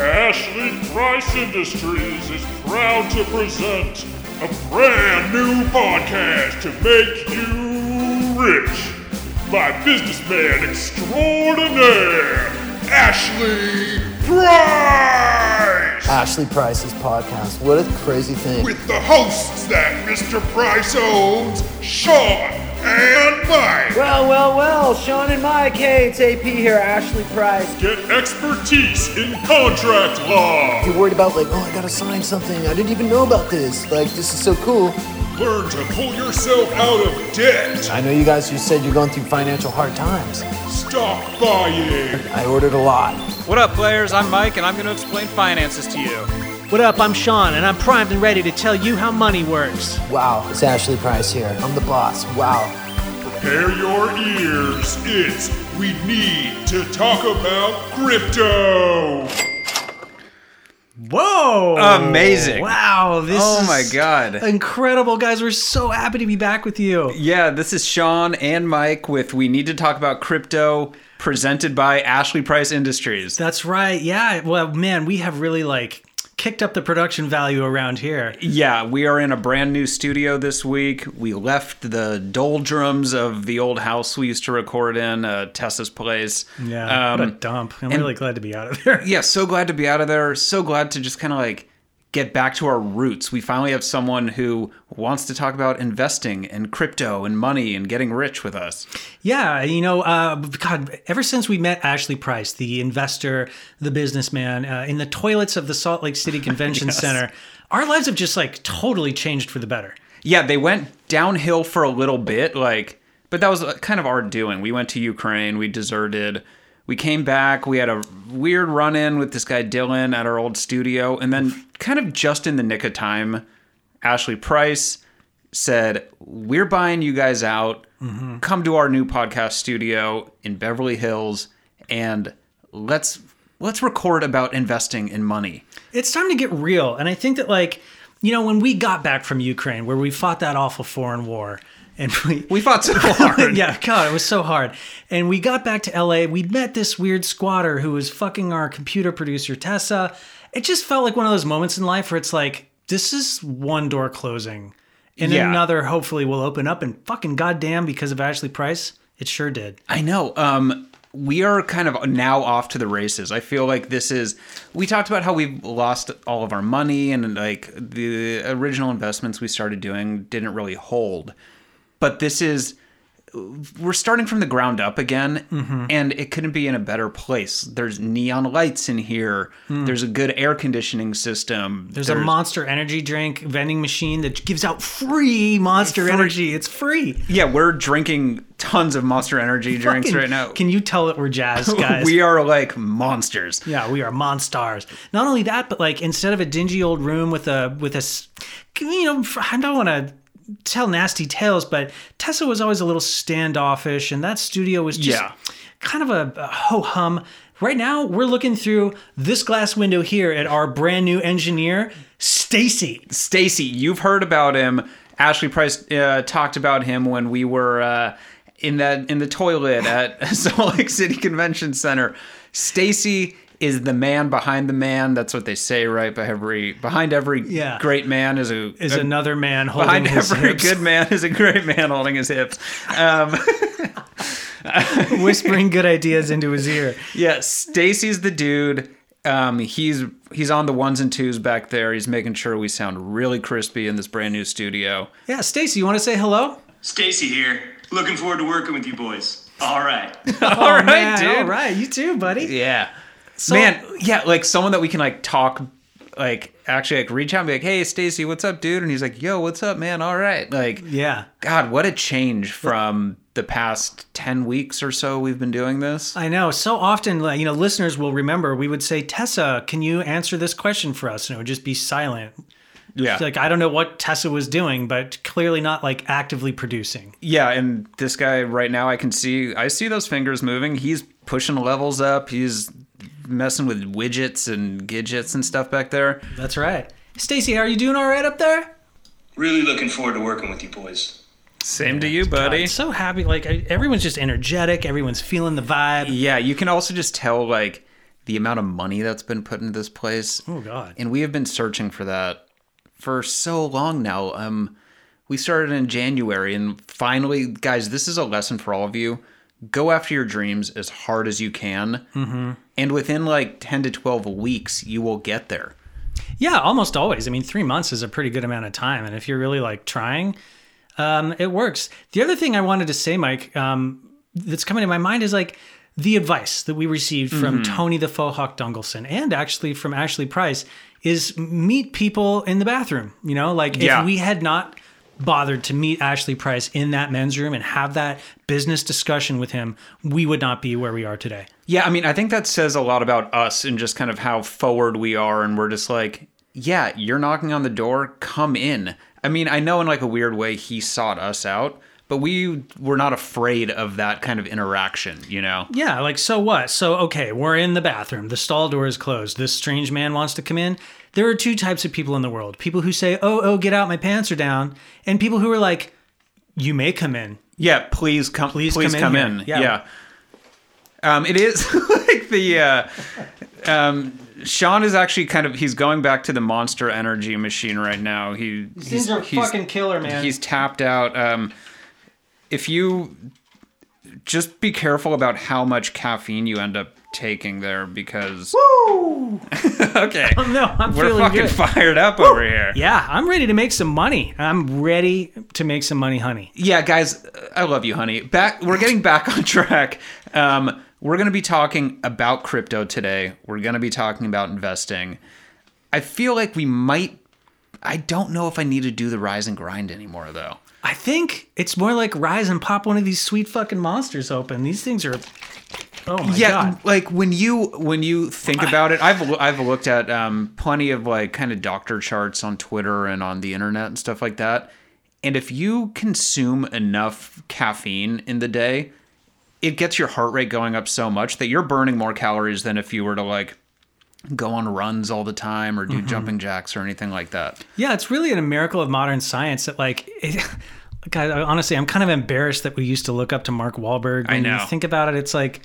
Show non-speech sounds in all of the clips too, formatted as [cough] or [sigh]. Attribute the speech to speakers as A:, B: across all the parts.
A: Ashley Price Industries is proud to present a brand new podcast to make you rich by businessman extraordinaire, Ashley Price!
B: Ashley Price's podcast. What a crazy thing.
A: With the hosts that Mr. Price owns, Sean and Mike.
B: Well, well, well, Sean and Mike. Hey, it's AP here, Ashley Price.
A: Get expertise in contract law.
B: You're worried about, like, oh, I gotta sign something. I didn't even know about this. Like, this is so cool.
A: Learn to pull yourself out of debt.
B: I know you guys just said you're going through financial hard times.
A: Stop buying.
B: I ordered a lot.
C: What up, players? I'm Mike, and I'm going to explain finances to you.
D: What up? I'm Sean, and I'm primed and ready to tell you how money works.
B: Wow, it's Ashley Price here. I'm the boss. Wow.
A: Prepare your ears. It's We Need to Talk About Crypto.
D: Whoa!
C: Amazing.
D: Wow, this
C: Oh
D: is
C: my God.
D: Incredible, guys. We're so happy to be back with you.
C: Yeah, this is Sean and Mike with We Need to Talk About Crypto, presented by Ashley Price Industries.
D: That's right. Yeah. Well, man, we have really like kicked up the production value around here.
C: Yeah, we are in a brand new studio this week. We left the doldrums of the old house we used to record in, uh, Tessa's place.
D: Yeah. what a
C: Um,
D: dump. I'm
C: and-
D: really glad to be out of there.
C: yeah, so glad to be out of there. So glad to just kind of like get back to our roots. We finally have someone who wants to talk about investing and crypto and money and getting rich with us.
D: Yeah, you know, uh, God, ever since we met Ashley Price, the investor, the businessman, uh, in the toilets of the Salt Lake City [laughs] Convention Center, our lives have just like totally changed for the better.
C: Yeah, they went downhill for a little bit, like, but that was uh, kind of our doing. We went to Ukraine, we deserted, we came back, we had a weird run in with this guy Dylan at our old studio, and then kind of just in the nick of time, Ashley Price said, We're buying you guys out. Mm-hmm. Come to our new podcast studio in Beverly Hills and let's let's record about investing in money.
D: It's time to get real. And I think that, like, you know, when we got back from Ukraine, where we fought that awful foreign war, and we,
C: We fought so [laughs] hard.
D: yeah, God, it was so hard. And we got back to LA. We met this weird squatter who was fucking our computer producer, Tessa. It just felt like one of those moments in life where it's like, this is one door closing, and
C: Yeah.
D: another hopefully will open up. And fucking goddamn, because of Ashley Price, it sure did.
C: I know. Um, we are kind of now off to the races. I feel like this is. We talked about how we've lost all of our money and like the original investments we started doing didn't really hold. But this is. We're starting from the ground up again, mm-hmm. and it couldn't be in a better place. There's neon lights in here. Hmm. There's a good air conditioning system.
D: There's, a Monster Energy drink vending machine that gives out free Monster
C: Free.
D: Energy. It's free.
C: Yeah, we're drinking tons of Monster Energy drinks
D: Fucking-
C: right now.
D: Can you tell that we're jazzed, [laughs] guys?
C: we are like monsters.
D: Yeah, we are monstars. Not only that, but like instead of a dingy old room with a with a you know, I don't want to tell nasty tales, but Tessa was always a little standoffish, and that studio was just
C: Yeah.
D: kind of a, a ho hum. Right now, we're looking through this glass window here at our brand new engineer, Stacy.
C: Stacy, you've heard about him. Ashley Price uh, talked about him when we were uh, in that in the toilet at [laughs] Salt Lake City Convention Center. Stacy is the man behind the man. That's what they say, right? By every behind every
D: Yeah.
C: great man is a
D: Is
C: a-
D: another man holding
C: behind
D: his
C: every
D: hips,
C: good man is a great man holding his hips. Um, [laughs]
D: whispering good ideas into his ear.
C: yeah, Stacy's the dude. Um, he's he's on the ones and twos back there. He's making sure we sound really crispy in this brand new studio.
D: Yeah, Stacy, you want to say hello?
E: Stacy here. Looking forward to working with you boys. All right. [laughs]
C: All right,
D: Man,
C: dude.
D: All right, you too, buddy.
C: Yeah. Man, yeah, like someone that we can like talk like actually like reach out and be like, "Hey, Stacy, what's up, dude?" And he's like, "Yo, what's up, man? All right." Like,
D: Yeah.
C: God, what a change from the past 10 weeks or so we've been doing this.
D: I know. So often, like, you know, listeners will remember we would say, Tessa, can you answer this question for us? And it would just be silent.
C: Yeah.
D: Like, I don't know what Tessa was doing, but clearly not like actively producing.
C: Yeah, and this guy right now I can see I see those fingers moving. He's pushing levels up. He's messing with widgets and gadgets and stuff back there.
D: That's right. Stacy, how are you doing all right up there?
E: Really looking forward to working with you boys.
C: Same to you, buddy.
D: God, so happy. Like, everyone's just energetic. Everyone's feeling the vibe.
C: Yeah, you can also just tell like the amount of money that's been put into this place.
D: Oh God.
C: And we have been searching for that for so long now. Um, we started in January, and finally, guys, this is a lesson for all of you. Go after your dreams as hard as you can, mm-hmm. and within like ten to twelve weeks, you will get there.
D: Yeah, almost always. I mean, three months is a pretty good amount of time, and if you're really like trying, um, it works. The other thing I wanted to say, Mike, um, that's coming to my mind is like the advice that we received from
C: Mm-hmm.
D: Tony the Faux Hawk Dungleson and actually from Ashley Price is meet people in the bathroom. You know, like
C: Yeah.
D: if we had not bothered to meet Ashley Price in that men's room and have that business discussion with him, we would not be where we are today.
C: Yeah, I mean, I think that says a lot about us and just kind of how forward we are. And we're just like, yeah, you're knocking on the door, come in. I mean, I know in like a weird way he sought us out, but we were not afraid of that kind of interaction, you know?
D: Yeah, like so what? So okay, we're in the bathroom. The stall door is closed. This strange man wants to come in. There are two types of people in the world. People who say, "Oh, oh, get out, my pants are down." And people who are like, "You may come in."
C: Yeah, please come.
D: Please
C: Please,
D: come
C: come,
D: in
C: in.
D: Yeah.
C: Yeah. Um, it is [laughs] like the. Uh, um, Sean is actually kind of he's going back to the monster energy machine right now. He
D: These are fucking killer, man.
C: He's tapped out. Um, if you just be careful about how much caffeine you end up taking there because Woo! [laughs] okay
D: no, I'm
C: we're
D: feeling
C: fucking
D: good.
C: fired up over here
D: Yeah, I'm ready to make some money. I'm ready to make some money, honey.
C: yeah guys i love you honey back we're getting back on track um, we're going to be talking about crypto today we're going to be talking about investing i feel like we might i don't know if i need to do the rise and grind anymore though
D: I think it's more like rise and pop one of these sweet fucking monsters open. These things are Oh my
C: yeah
D: god.
C: like when you when you think about it i've i've looked at um plenty of like kind of doctor charts on twitter and on the internet and stuff like that and if you consume enough caffeine in the day it gets your heart rate going up so much that you're burning more calories than if you were to like go on runs all the time or do mm-hmm. jumping jacks or anything like that
D: Yeah, it's really a miracle of modern science that like it, [laughs] I, honestly, I'm kind of embarrassed that we used to look up to Mark Wahlberg. When
C: know.
D: you think about it, it's like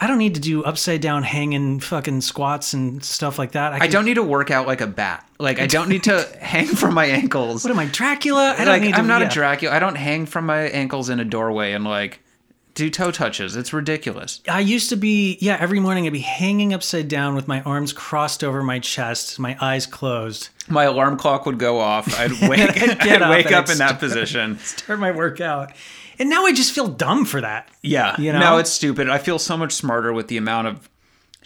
D: I don't need to do upside down hanging fucking squats and stuff like that.
C: i
D: can-
C: don't need to work out like a bat like i [laughs] don't need to hang from my ankles
D: What am I, Dracula? I don't
C: like
D: need to,
C: I'm not
D: yeah.
C: a Dracula. I don't hang from my ankles in a doorway and like do toe touches. It's ridiculous.
D: I used to be, yeah, every morning I'd be hanging upside down with my arms crossed over my chest, my eyes closed.
C: My alarm clock would go off. I'd wake, [laughs]
D: I'd get
C: I'd
D: up
C: wake up in that
D: start-
C: position. [laughs]
D: Start my workout. And now I just feel dumb for that.
C: Yeah.
D: You know?
C: No, it's stupid. I feel so much smarter with the amount of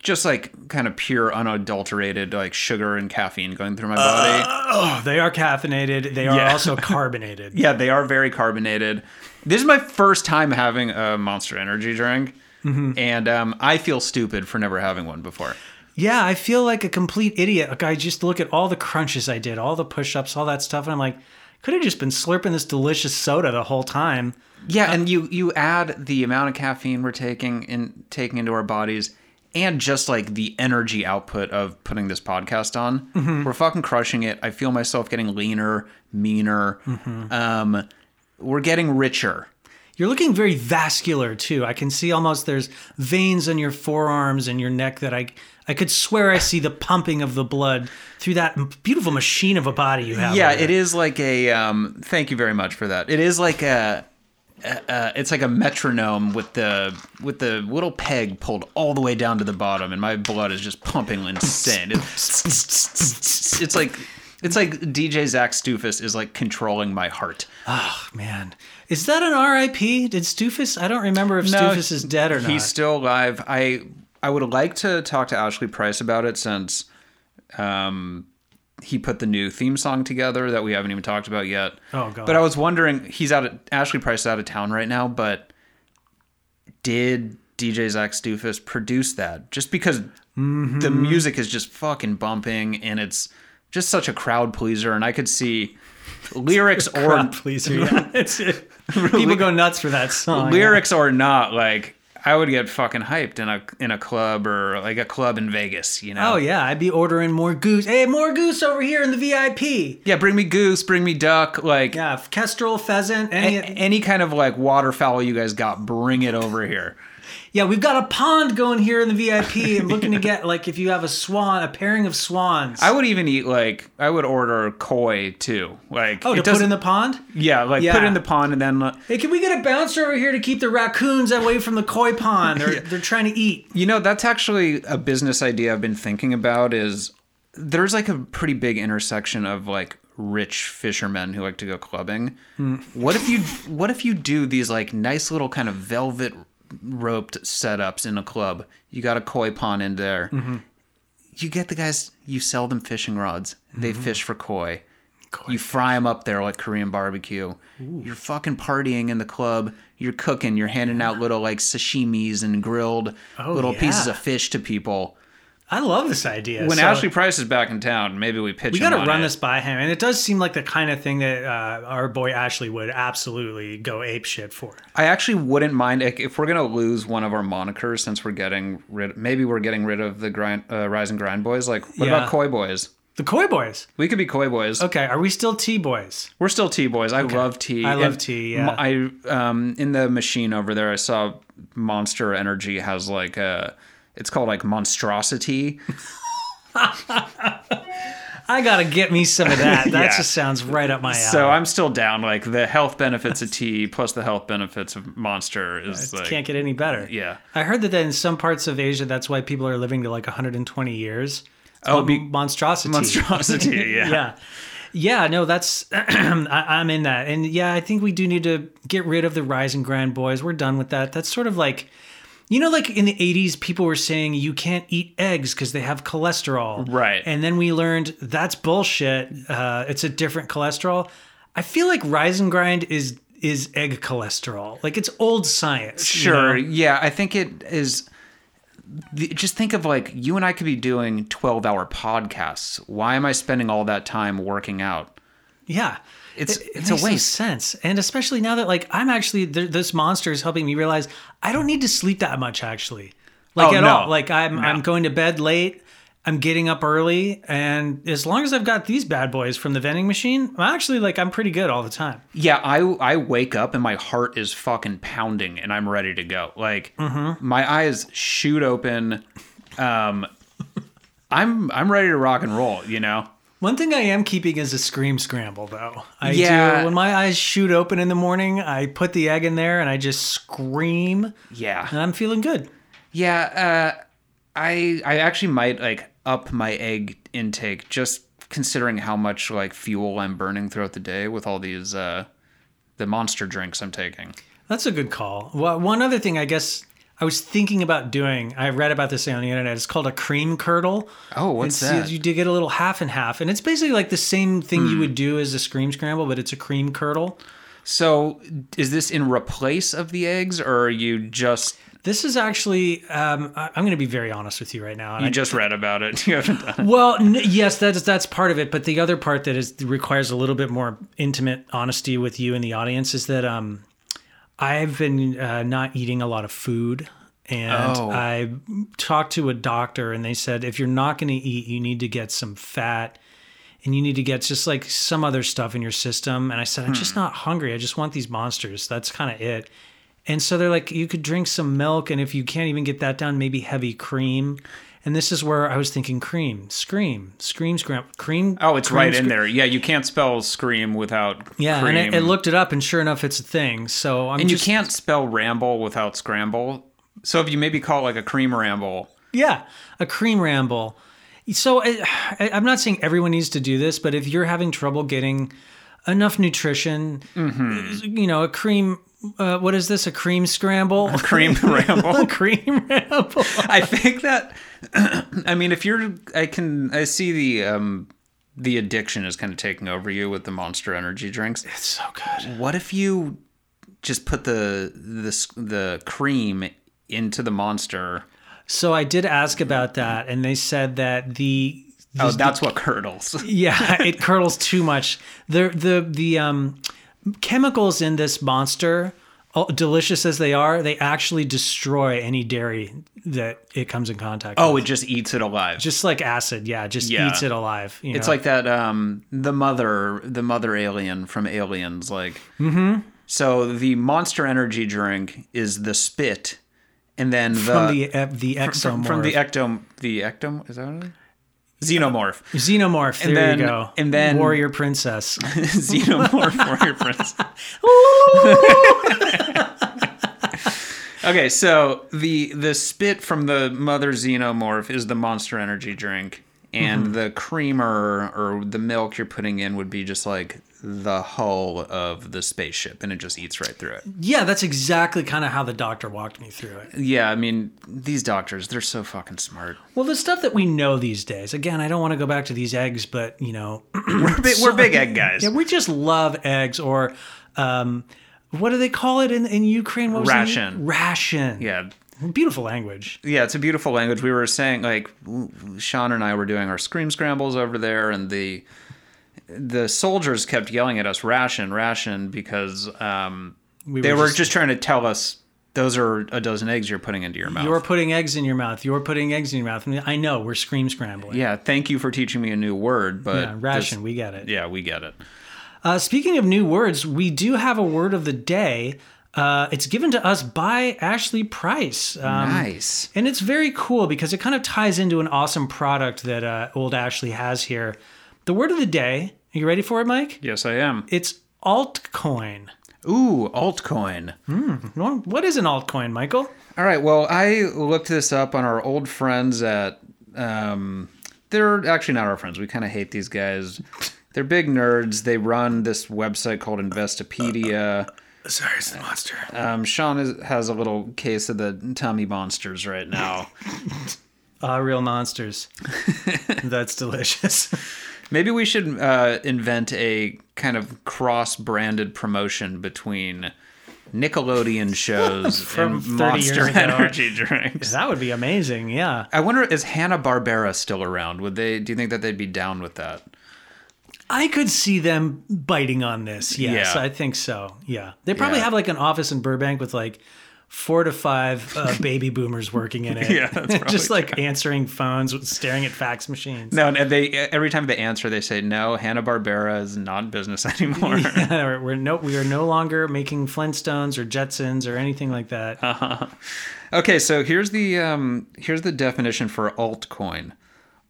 C: just like kind of pure unadulterated like sugar and caffeine going through my body.
D: Oh, they are caffeinated. They are
C: Yeah.
D: also [laughs] carbonated.
C: yeah, they are very carbonated. This is my first time having a Monster Energy drink.
D: Mm-hmm.
C: And um, I feel stupid for never having one before.
D: Yeah, I feel like a complete idiot. Like I just look at all the crunches I did, all the push-ups, all that stuff, and I'm like, could have just been slurping this delicious soda the whole time.
C: Yeah, and you you add the amount of caffeine we're taking in taking into our bodies and just like the energy output of putting this podcast on. We're fucking crushing it. I feel myself getting leaner, meaner. Um we're getting richer.
D: You're looking very vascular too. I can see almost there's veins on your forearms and your neck that I I could swear I see the pumping of the blood through that beautiful machine of a body you have.
C: Yeah, it is like a um thank you very much for that. It is like a uh, it's like a metronome with the with the little peg pulled all the way down to the bottom, and my blood is just pumping insane. It's, it's like it's like DJ Zach Stufus is like controlling my heart.
D: Oh man, is that an R.I.P.? Did Stufus? I don't remember if Stufus is dead or not.
C: He's still alive. I I would like to talk to Ashley Price about it since um he put the new theme song together that we haven't even talked about yet.
D: Oh, God.
C: But I was wondering, he's out of Ashley Price is out of town right now, but did DJ Zach Stufus produce that? Just because
D: Mm-hmm.
C: the music is just fucking bumping and it's just such a crowd pleaser, and I could see [laughs] lyrics or [laughs]
D: pleaser. Yeah. [laughs] People go nuts for that song. yeah.
C: lyrics or not, like I would get fucking hyped in a in a club or like a club in Vegas, you know.
D: Oh yeah, I'd be ordering more goose. Hey, more goose over here in the VIP.
C: Yeah, bring me goose, bring me duck, like
D: Yeah, kestrel, pheasant,
C: a-
D: any.
C: any kind of like waterfowl you guys got, bring it over here.
D: Yeah, we've got a pond going here in the VIP. I'm [laughs] looking to get like if you have a swan, a pairing of swans.
C: I would even eat like I would order koi too. Like
D: oh, to put in the pond.
C: yeah, like
D: Yeah.
C: put it in the pond and then uh,
D: Hey, can we get a bouncer over here to keep the raccoons away from the koi pond? They're [laughs] they're trying to eat.
C: You know, that's actually a business idea I've been thinking about is there's like a pretty big intersection of like rich fishermen who like to go clubbing. What if you what if you do these like nice little kind of velvet roped setups in a club? You got a koi pond in there. You get the guys, you sell them fishing rods. They fish for koi. You fry them up there like Korean barbecue. You're fucking partying in the club. You're cooking. You're handing out little like sashimis and grilled
D: Oh,
C: little pieces of fish to people.
D: I love this idea.
C: When
D: So-
C: Ashley Price is back in town, maybe we pitch.
D: we
C: got to
D: run this by him, and it does seem like the kind of thing that uh, our boy Ashley would absolutely go ape shit for.
C: I actually wouldn't mind like, if we're gonna lose one of our monikers since we're getting rid. Maybe we're getting rid of the grind, uh, Rise and Grind boys. Like, what
D: Yeah.
C: about Koi Boys?
D: The koi boys.
C: We could be Koi Boys.
D: Okay, are we still T boys?
C: We're still T boys. I love tea.
D: I love tea, yeah.
C: I um in the machine over there, I saw Monster Energy has like a. It's called like monstrosity.
D: I gotta get me some of that. [laughs] That
C: Yeah.
D: just sounds right up my alley.
C: So I'm still down. Like the health benefits of tea plus the health benefits of Monster is
D: It
C: like
D: can't get any better.
C: yeah.
D: I heard that in some parts of Asia, that's why people are living to like 120 years. It's
C: Oh, be-
D: monstrosity.
C: monstrosity. [laughs] Yeah.
D: yeah. Yeah, no, that's [clears throat] I, I'm in that, and yeah, I think we do need to get rid of the rise and grind boys. We're done with that. That's sort of like, you know, like in the '80s, people were saying you can't eat eggs because they have cholesterol,
C: Right.
D: And then we learned that's bullshit. Uh, it's a different cholesterol. I feel like rise and grind is is egg cholesterol. Like it's old science. you
C: Sure.
D: know?
C: Yeah, I think it is. Just think of like you and I could be doing 12 hour podcasts. Why am I spending all that time working out?
D: Yeah.
C: It's-
D: It- it
C: it's a
D: makes no
C: waste.
D: sense. And especially now that like I'm actually th- this monster is helping me realize I don't need to sleep that much actually. Like
C: Oh,
D: at
C: no.
D: all. Like I'm
C: No.
D: I'm going to bed late. I'm getting up early and as long as I've got these bad boys from the vending machine, I'm actually like I'm pretty good all the time.
C: Yeah, I I wake up and my heart is fucking pounding and I'm ready to go. Like
D: Mm-hmm.
C: my eyes shoot open. Um, [laughs] I'm I'm ready to rock and roll. You know.
D: One thing I am keeping is a scream scramble though. I
C: Yeah.
D: do when my eyes shoot open in the morning, I put the egg in there and I just scream
C: Yeah.
D: and I'm feeling good.
C: Yeah. Uh, I I actually might like up my egg intake just considering how much like fuel I'm burning throughout the day with all these uh the monster drinks I'm taking.
D: That's a good call. Well, one other thing I guess I was thinking about doing, I read about this thing on the internet. It's called a cream curdle.
C: Oh, what's
D: It's-
C: that?
D: You do get a little half and half, and it's basically like the same thing
C: Hmm.
D: you would do as a scream scramble, but it's a cream curdle.
C: So is this in replace of the eggs or are you just
D: This is actually, um, I- I'm going to be very honest with you right now.
C: you
D: I-
C: just read about it? [laughs] You haven't done it.
D: Well, n- yes, that's that's part of it, but the other part that is requires a little bit more intimate honesty with you and the audience is that um, I've been uh, not eating a lot of food, and
C: Oh.
D: I talked to a doctor, and they said if you're not going to eat, you need to get some fat, and you need to get just like some other stuff in your system. And I said I'm just not hungry. I just want these monsters. That's kind of it. And so they're like, you could drink some milk, and if you can't even get that down, maybe heavy cream. And this is where I was thinking cream, scream, scream, scream, cream.
C: Oh, it's
D: cream,
C: right in there. Yeah, you can't spell scream without
D: Yeah,
C: cream.
D: and it, it looked it up, and sure enough, it's a thing. So I'm
C: and
D: just,
C: you can't spell ramble without scramble. So if you maybe call it like a cream ramble,
D: Yeah, a cream ramble. So I, I- I'm not saying everyone needs to do this, but if you're having trouble getting enough nutrition,
C: Mm-hmm.
D: you know, a cream. Uh, what is this? A cream scramble? A
C: cream [laughs] ramble.
D: cream ramble.
C: I think that [clears throat] I mean if you're I can I see the um the addiction is kind of taking over you with the monster energy drinks.
D: It's so good.
C: What if you just put the the the cream into the monster?
D: So I did ask about that, and they said that the
C: Oh, that's what curdles. [laughs]
D: yeah, it curdles too much. The the the um chemicals in this monster, oh, delicious as they are, they actually destroy any dairy that it comes in contact
C: Oh,
D: with.
C: it just eats it alive.
D: just like acid, yeah, just
C: Yeah.
D: eats it alive. you
C: It's
D: know?
C: like that um the mother the mother alien from Aliens like mm-hmm. so the monster energy drink is the spit and then the
D: from the the
C: from, from the ectom the ectom is that what it is? Xenomorph.
D: xenomorph.
C: And
D: there
C: then-
D: you go.
C: and then-
D: warrior princess. [laughs] [laughs]
C: Xenomorph warrior prince. [laughs] okay, so the the spit from the mother xenomorph is the monster energy drink. And
D: Mm-hmm.
C: the creamer or the milk you're putting in would be just like the hull of the spaceship, and it just eats right through it.
D: yeah, that's exactly kind of how the doctor walked me through it.
C: Yeah, I mean, these doctors, they're so fucking smart.
D: Well, the stuff that we know these days. Again, I don't want to go back to these eggs, but you know, [clears throat]
C: We're big, we're big egg guys.
D: yeah, we just love eggs. Or um, what do they call it in in Ukraine? What
C: Ration.
D: ration.
C: Yeah,
D: beautiful language.
C: yeah, it's a beautiful language. We were saying like Sean and I were doing our scream scrambles over there, and the the soldiers kept yelling at us ration, ration, because um,
D: We
C: they
D: were just-
C: just, trying to tell us those are a dozen eggs you're putting into your mouth.
D: You're putting eggs in your mouth. You're putting eggs in your mouth. I, mean, I know we're scream scrambling.
C: yeah, thank you for teaching me a new word, but
D: Yeah, ration.
C: this-
D: we get it.
C: yeah, we get it.
D: Uh, speaking of new words, we do have a word of the day. Uh, it's given to us by Ashley Price. Um,
C: nice.
D: And it's very cool because it kind of ties into an awesome product that uh, old Ashley has here. The word of the day, are you ready for it, Mike?
C: Yes, I am.
D: It's altcoin.
C: Ooh, altcoin.
D: Well, What is an altcoin, Michael?
C: All right. Well, I looked this up on our old friends at. Um, they're actually not our friends. We kind of hate these guys. They're big nerds. They run this website called Investopedia.
D: Sorry, it's the monster.
C: Um, Sean is, has a little case of the tummy monsters right now. [laughs]
D: Ah, real monsters. [laughs] That's delicious.
C: Maybe we should uh, invent a kind of cross-branded promotion between Nickelodeon [laughs] shows
D: From
C: and Monster. Energy drinks.
D: that would be amazing. Yeah.
C: I wonder, is Hanna Barbera still around? Would they? Do you think that they'd be down with that?
D: I could see them biting on this. Yes,
C: Yeah.
D: I think so. Yeah. They probably
C: Yeah.
D: have like an office in Burbank with like four to five uh, [laughs] baby boomers working in it.
C: Yeah, that's [laughs]
D: Just like answering phones, staring at fax machines.
C: No, and they every time they answer, they say no. Hanna Barbera is not business [laughs] anymore.
D: we're, we're no, we are no longer making Flintstones or Jetsons or anything like that.
C: okay, so here's the um, here's the definition for altcoin.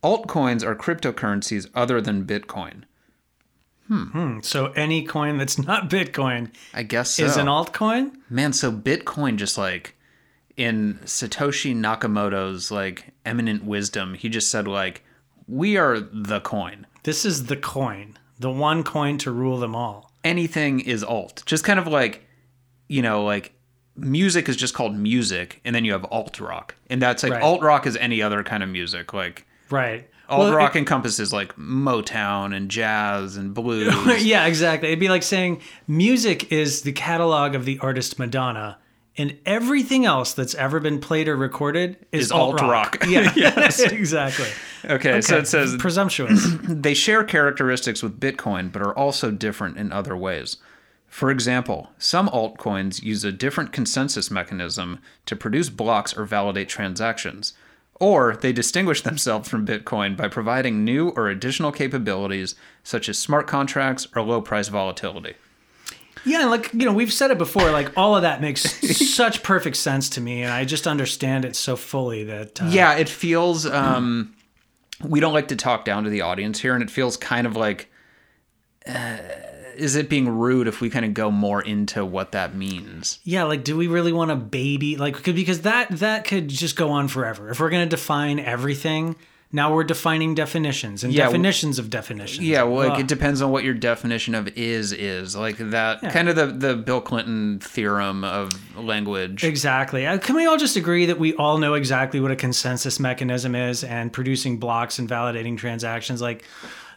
C: Altcoins are cryptocurrencies other than Bitcoin. Hmm. Hmm.
D: so any coin that's [laughs] not Bitcoin
C: I guess so.
D: is an altcoin.
C: Man, so Bitcoin just like in Satoshi Nakamoto's like eminent wisdom, he just said like we are the coin.
D: This is the coin, the one coin to rule them all.
C: anything is alt. Just kind of like, you know, like music is just called music, and then you have alt rock, and that's like
D: Right.
C: alt rock is any other kind of music. Like
D: Right.
C: Alt
D: Well,
C: rock
D: it-
C: encompasses like Motown and jazz and blues. [laughs]
D: yeah, exactly. It'd be like saying music is the catalog of the artist Madonna, and everything else that's ever been played or recorded is,
C: Is
D: alt
C: alt-rock. [laughs]
D: Yeah, [laughs]
C: Yes.
D: exactly.
C: okay, so it says
D: presumptuous. [clears throat]
C: they share characteristics with Bitcoin, but are also different in other ways. For example, some altcoins use a different consensus mechanism to produce blocks or validate transactions. Or they distinguish themselves from Bitcoin by providing new or additional capabilities such as smart contracts or low price volatility.
D: yeah, like you know, we've said it before. Like all of that makes [laughs] such perfect sense to me, and I just understand it so fully that uh,
C: Yeah, it feels um we don't like to talk down to the audience here and it feels kind of like uh, is it being rude if we kind of go more into what that means?
D: yeah. Like, do we really want to baby like because that that could just go on forever if we're going to define everything. Now we're defining definitions and
C: Yeah,
D: definitions of definitions.
C: Yeah, well, like it depends on what your definition of is is. Like that kind of the the Bill Clinton theorem of language.
D: Exactly. Uh, Can we all just agree that we all know exactly what a consensus mechanism is and producing blocks and validating transactions? Like,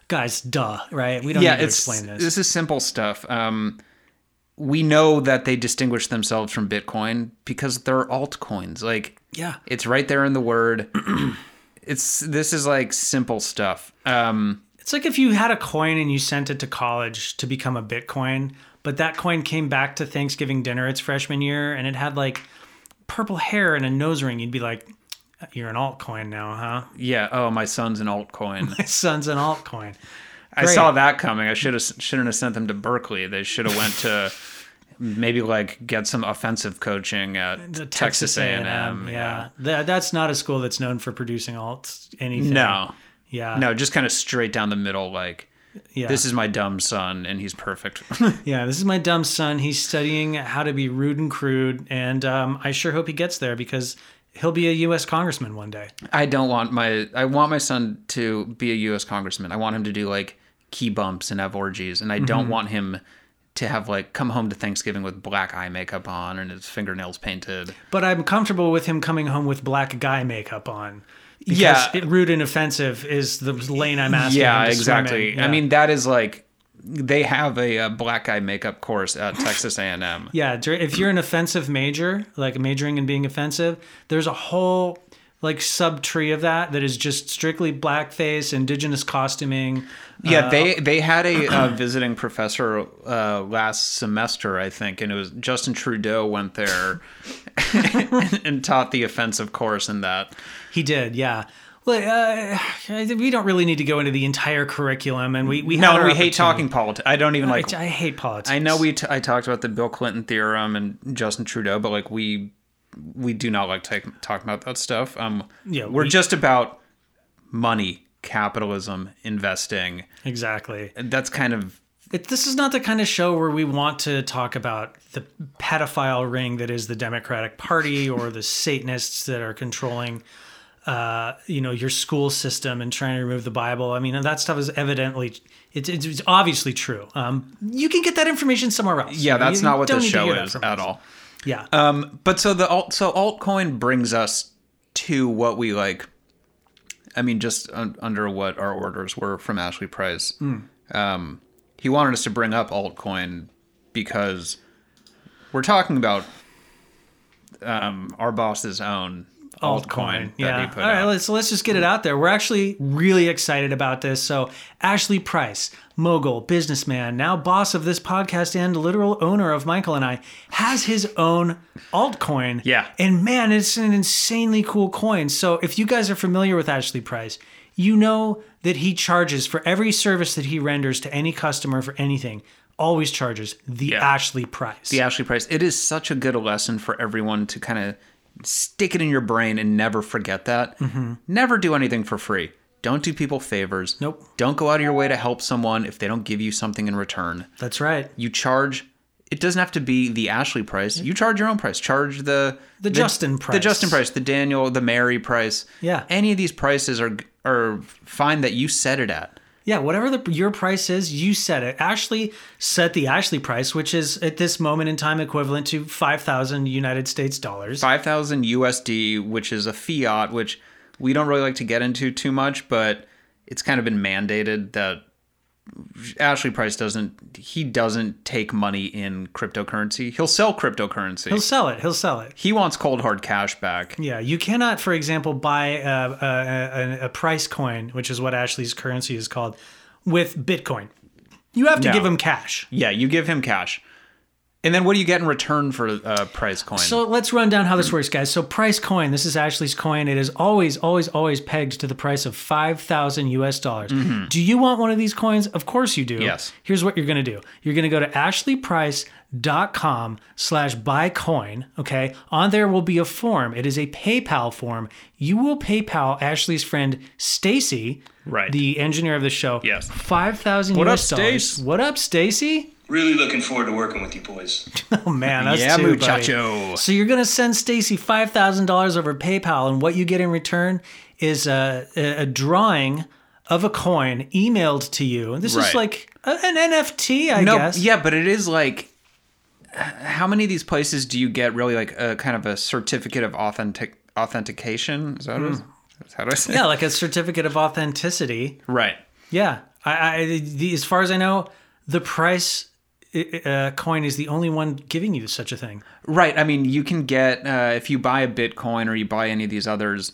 D: guys, duh, right? We don't
C: yeah,
D: need to explain this.
C: this is simple stuff. Um, we know that they distinguish themselves from Bitcoin because they're altcoins. Like,
D: Yeah.
C: it's right there in the word. [clears throat] it's this is like simple stuff. Um,
D: It's like if you had a coin and you sent it to college to become a Bitcoin, but that coin came back to Thanksgiving dinner its freshman year and it had like purple hair and a nose ring. You'd be like, you're an altcoin now, huh?
C: yeah. Oh, my son's an altcoin. [laughs]
D: My son's an altcoin.
C: I saw that coming. I should have shouldn't have sent them to Berkeley. They should have went to maybe like get some offensive coaching at
D: The
C: Texas A&M.
D: Yeah, That, that's not a school that's known for producing alt anything.
C: No.
D: Yeah.
C: No, just kind of straight down the middle like
D: Yeah.
C: this is my dumb son and he's perfect. [laughs]
D: Yeah, this is my dumb son. He's studying how to be rude and crude, and um, I sure hope he gets there because he'll be a U.S. congressman one day.
C: I don't want my I want my son to be a US congressman. I want him to do like key bumps and have orgies and I
D: Mm-hmm.
C: don't want him to have like come home to Thanksgiving with black eye makeup on and his fingernails painted.
D: But I'm comfortable with him coming home with black guy makeup on. Because
C: Yeah.
D: it, rude and offensive is the lane I'm asking.
C: yeah,
D: him to swim
C: exactly.
D: in.
C: I mean that is like they have a, uh black eye makeup course at [laughs] Texas A&M.
D: Yeah, if you're an offensive major, like majoring in being offensive, there's a whole like sub tree of that that is just strictly blackface, indigenous costuming.
C: Yeah, they they had a [clears throat] uh, visiting professor uh, last semester, I think, and it was Justin Trudeau went there [laughs] [laughs] and, and taught the offensive course in that.
D: He did, yeah. Well, uh, we don't really need to go into the entire curriculum, and we we
C: No, we hate talking politics. I don't even like.
D: I, I hate politics.
C: I know we t- I talked about the Bill Clinton theorem and Justin Trudeau, but like we we do not like talking about that stuff. Um,
D: Yeah,
C: we're
D: we-
C: just about money, capitalism, investing.
D: exactly.
C: That's kind of
D: It, this is not the kind of show where we want to talk about the pedophile ring that is the Democratic Party or the Satanists that are controlling, uh, you know, your school system and trying to remove the Bible. I mean, that stuff is evidently, it's, it's, it's obviously true. Um, you can get that information somewhere else.
C: yeah. That's
D: You
C: not what
D: don't
C: this
D: need to
C: show is at all.
D: Yeah.
C: Um, but so the alt, so altcoin brings us to what we like. I mean, just un, under what our orders were from Ashley Price. Um, he wanted us to bring up altcoin because we're talking about um, our boss's own altcoin, that
D: Yeah. All right,
C: out.
D: let's let's just get it out there. We're actually really excited about this. So, Ashley Price, mogul, businessman, now boss of this podcast and literal owner of Michael and I, has his own altcoin.
C: Yeah.
D: And man, it's an insanely cool coin. So, if you guys are familiar with Ashley Price, you know that he charges for every service that he renders to any customer for anything. Always charges the
C: Yeah.
D: Ashley price.
C: the Ashley Price. It is such a good lesson for everyone to kind of stick it in your brain and never forget that. Mm-hmm. Never do anything for free. Don't do people favors.
D: Nope.
C: Don't go out of your way to help someone if they don't give you something in return.
D: That's right.
C: You charge. It doesn't have to be the Ashley price. You charge your own price. Charge the
D: The Justin price, the.
C: Justin price, the Daniel, the Mary price.
D: Yeah.
C: Any of these prices are are fine that you set it at.
D: Yeah, whatever the, your price is, you set it. Ashley set the Ashley price, which is at this moment in time equivalent to 5,000 United States dollars.
C: 5000 USD, which is a fiat, which we don't really like to get into too much, but it's kind of been mandated that Ashley Price doesn't he doesn't take money in cryptocurrency. He'll sell cryptocurrency.
D: He'll sell it. He'll sell it.
C: he wants cold hard cash back.
D: Yeah, you cannot, for example, buy a, a, a, price coin, which is what Ashley's currency is called, with Bitcoin. You have to
C: No.
D: give him cash.
C: Yeah, you give him cash. And then what do you get in return for uh, price coin?
D: So let's run down how this works, guys. So price coin, this is Ashley's coin. It is always, always, always pegged to the price of five thousand US dollars. Do you want one of these coins? Of course you do.
C: Mm-hmm. Yes.
D: Here's what you're gonna do. You're gonna go to ashleyprice.com slash buy coin. Okay. On there will be a form. It is a PayPal form. You will PayPal Ashley's friend Stacy,
C: Right.
D: the engineer of the show.
C: Yes.
D: Five thousand
C: What up,
D: US dollars.
C: Stace?
D: What up, Stacy?
E: Really looking forward to working with you boys. [laughs]
D: Oh man, that's
C: Yeah,
D: too, buddy.
C: muchacho.
D: So you're gonna send Stacy five thousand dollars over PayPal, and what you get in return is a, a, a drawing of a coin emailed to you. And this is like an NFT, I
C: no,
D: guess.
C: yeah, but it is like how many of these places do you get really like a kind of a certificate of authentic authentication? Is that what it is? Hmm. How do I say?
D: Yeah, like a certificate of authenticity.
C: Right.
D: Yeah, I, I the, as far as I know, the price uh, coin is the only one giving you such a thing.
C: Right. I mean, you can get uh, if you buy a Bitcoin or you buy any of these others,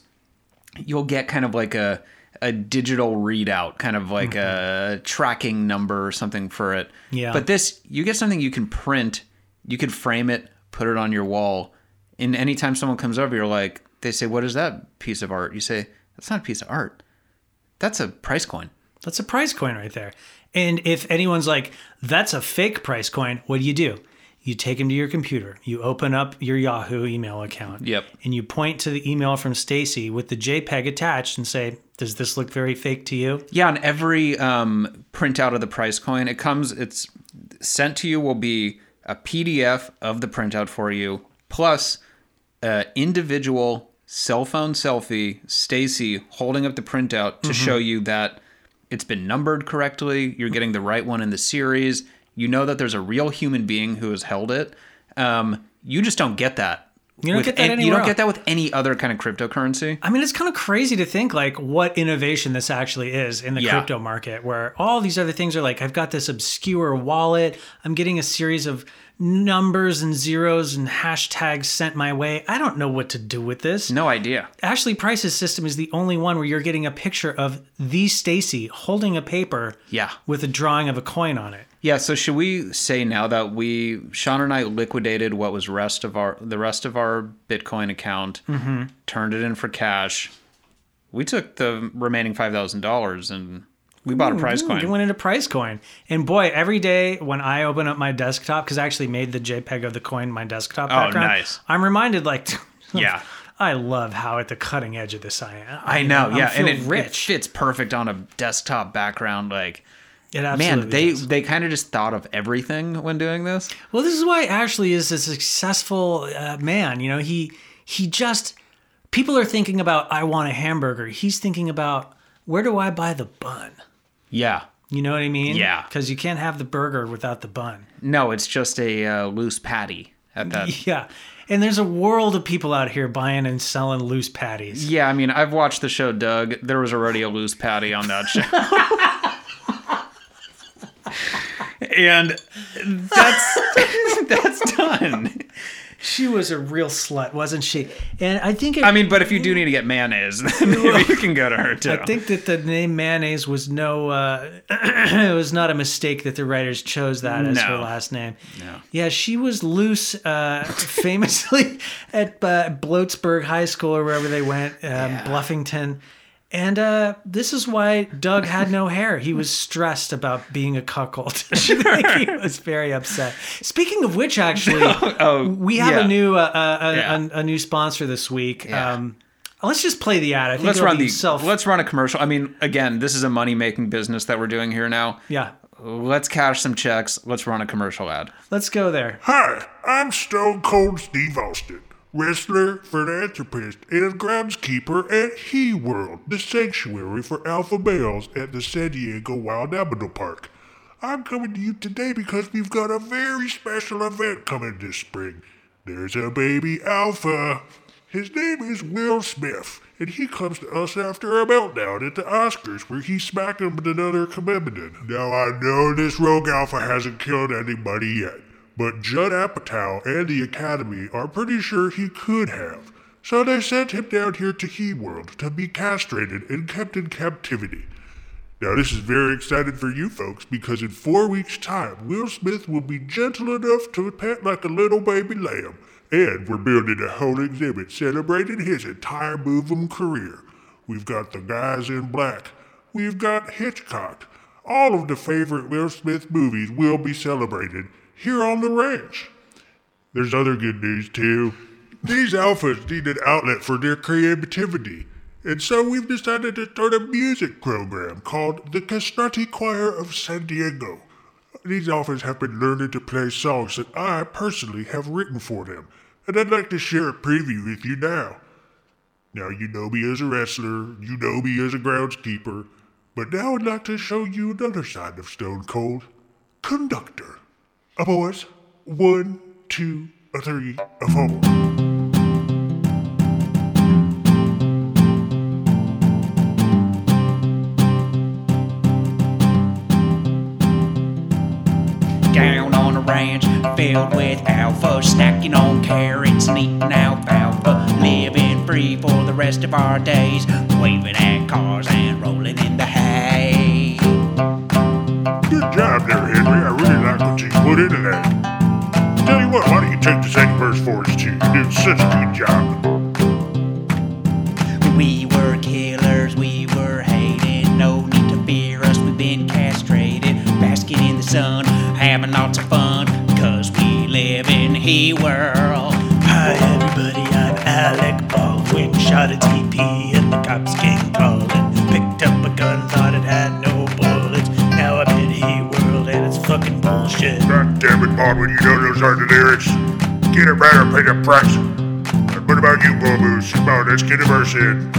C: you'll get kind of like a a digital readout, kind of like a tracking number or something for it.
D: Yeah.
C: But this, you get something you can print. You could frame it, put it on your wall, and anytime someone comes over, you're like, they say, "What is that piece of art?" You say, "That's not a piece of art. That's a price coin."
D: That's a price coin right there. And if anyone's like, that's a fake price coin, what do you do? You take them to your computer. You open up your Yahoo email account.
C: Yep.
D: And you point to the email from Stacy with the JPEG attached and say, "Does this look very fake to you?"
C: Yeah, and every um, printout of the price coin, it comes, it's sent to you will be a PDF of the printout for you, plus a individual cell phone selfie, Stacy holding up the printout to show you that it's been numbered correctly. You're getting the right one in the series. You know that there's a real human being who has held it. Um, you just don't get that.
D: You don't get that
C: an- You don't get that with any other kind of cryptocurrency.
D: I mean, it's kind of crazy to think like what innovation this actually is in the
C: Yeah.
D: crypto market, where all these other things are like, I've got this obscure wallet, I'm getting a series of numbers and zeros and hashtags sent my way. I don't know what to do with this.
C: No idea.
D: Ashley Price's system is the only one where you're getting a picture of the Stacy holding a paper
C: Yeah.
D: with a drawing of a coin on it.
C: Yeah, so should we say now that we Sean and I liquidated what was rest of our the rest of our Bitcoin account,
D: Mm-hmm.
C: turned it in for cash. We took the remaining five thousand dollars and we bought a price
D: Ooh,
C: coin.
D: You went into price coin. And boy, every day when I open up my desktop, because I actually made the JPEG of the coin my desktop
C: Oh,
D: background,
C: nice.
D: I'm reminded like [laughs]
C: Yeah.
D: I love how at the cutting edge of this I am.
C: I know,
D: I
C: yeah, and it, it
D: rich.
C: fits perfect on a desktop background. Like,
D: It absolutely
C: man, they they kind of just thought of everything when doing this.
D: Well, this is why Ashley is a successful uh, man. You know, he he just people are thinking about I want a hamburger. He's thinking about where do I buy the bun?
C: Yeah,
D: You know what I mean?
C: Yeah.
D: Because you can't have the burger without the bun.
C: no, it's just a uh, loose patty at that. [laughs]
D: Yeah. And there's a world of people out here buying and selling loose patties.
C: Yeah, I mean, I've watched the show Doug. There was already a loose patty on that show. [laughs] and that's [laughs] that's done.
D: She was a real slut, wasn't she? And I think it,
C: I mean, but if you do need to get mayonnaise, [laughs] then maybe you can go to her too.
D: I think that the name mayonnaise was no, uh, [clears throat] it was not a mistake that the writers chose that as her last name.
C: No.
D: Yeah, she was loose, uh, [laughs] famously at uh, Bloatsburg High School or wherever they went, um, Bluffington. And uh, this is why Doug had no hair. He was stressed about being a cuckold. [laughs] he was very upset. Speaking of which, actually, [laughs]
C: oh,
D: we have
C: yeah.
D: a new uh, uh, a,
C: Yeah.
D: a, a new sponsor this week.
C: Yeah.
D: Um, let's just play the ad. I think
C: Let's run the
D: self.
C: let's run a commercial. I mean, again, this is a money making business that we're doing here now.
D: yeah,
C: Let's cash some checks. Let's run a commercial ad.
D: let's go there.
A: Hi, I'm Stone Cold Steve Austin, wrestler, philanthropist, and groundskeeper at He World, the sanctuary for alpha males at the San Diego Wild Animal Park. I'm coming to you today because we've got a very special event coming this spring. There's a baby alpha. His name is Will Smith, and he comes to us after a meltdown at the Oscars where he smacked him with another comedian. Now I know this rogue alpha hasn't killed anybody yet, but Judd Apatow and the Academy are pretty sure he could have. So they sent him down here to He World to be castrated and kept in captivity. Now, this is very exciting for you folks because in four weeks' time, Will Smith will be gentle enough to pet like a little baby lamb. And we're building a whole exhibit celebrating his entire movement career. We've got the guys in black. We've got Hitchcock. All of the favorite Will Smith movies will be celebrated here on the ranch. There's other good news too. These alphas need an outlet for their creativity. And so we've decided to start a music program called the Castrati Choir of San Diego. These alphas have been learning to play songs that I personally have written for them, and I'd like to share a preview with you now. Now, you know me as a wrestler, you know me as a groundskeeper, but now I'd like to show you another side of Stone Cold conductor. Uh, boys, one, two, a three, a four.
F: Down on a ranch filled with alpha, snacking on carrots and eating alfalfa, living free for the rest of our days, waving at cars and rolling in
A: put into that. Tell you what, why don't you take the second verse for us too? You did such a good job.
F: We were killers, we were hated. No need to fear us, we've been castrated. Basking in the sun, having lots of fun, because we live
D: in he world. Hi, everybody, I'm Alec Baldwin. Shot a TP and
A: the cops' Baldwin, you know those are the lyrics. Get right or pay the price. And what about you, Bull Moose? Come on, let's get a verse in.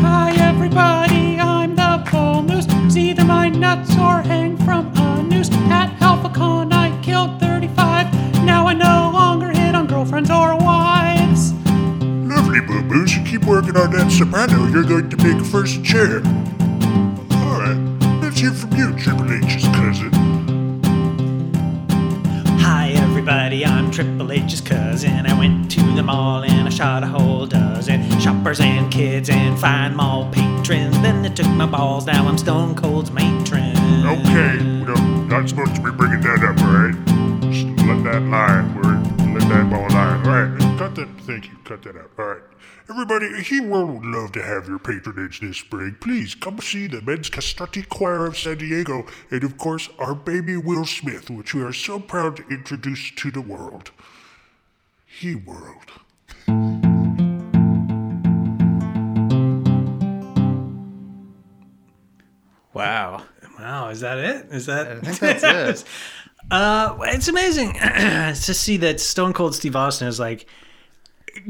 F: Hi everybody, I'm the bull moose. It's either my nuts or hang from a noose. At AlphaCon I killed 35. Now I no longer hit on girlfriends or wives.
A: Lovely, Moose. You keep working on that soprano, you're going to make first chair. Triple H's cousin.
D: Hi everybody, I'm Triple H's cousin. I went to the mall and I shot a whole dozen shoppers and kids and fine mall patrons. Then they took my balls, now I'm Stone Cold's matron.
A: Okay, we don't, not supposed to be bringing that up, alright? Just let that lie. We're, let that ball lie. Alright, cut thank you, cut that out. Alright. Everybody, He World would love to have your patronage this spring. Please come see the Men's Castrati Choir of San Diego and, of course, our baby Will Smith, which we are so proud to introduce to the world. He World.
C: Wow.
D: Wow, is that it? Is that?
C: I think that's it. [laughs]
D: Uh, it's amazing [clears throat] to see that Stone Cold Steve Austin is like,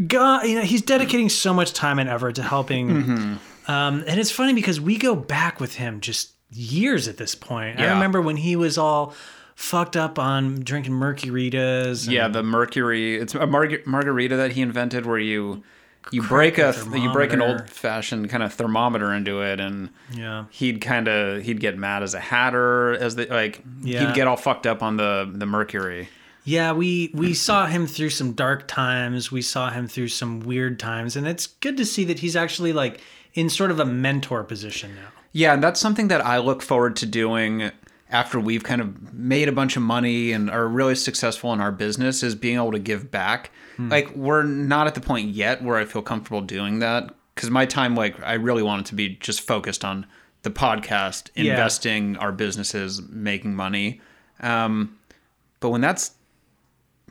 D: God, you know, he's dedicating so much time and effort to helping.
C: Mm-hmm.
D: Um, and it's funny because we go back with him just years at this point. I remember when he was all fucked up on drinking Mercuritas. and-
C: Yeah, the mercury. It's a marg- margarita that he invented, where you you break a
D: a
C: you break an old fashioned kind of thermometer into it, and
D: Yeah.
C: he'd kind of he'd get mad as a hatter as the like
D: Yeah.
C: he'd get all fucked up on the the mercury.
D: Yeah, we we saw him through some dark times. We saw him through some weird times, and it's good to see that he's actually like in sort of a mentor position now.
C: Yeah, and that's something that I look forward to doing after we've kind of made a bunch of money and are really successful in our business is being able to give back. Like we're not at the point yet where I feel comfortable doing that cuz my time like I really wanted to be just focused on the podcast,
D: Yeah.
C: investing our businesses, making money. Um but when that's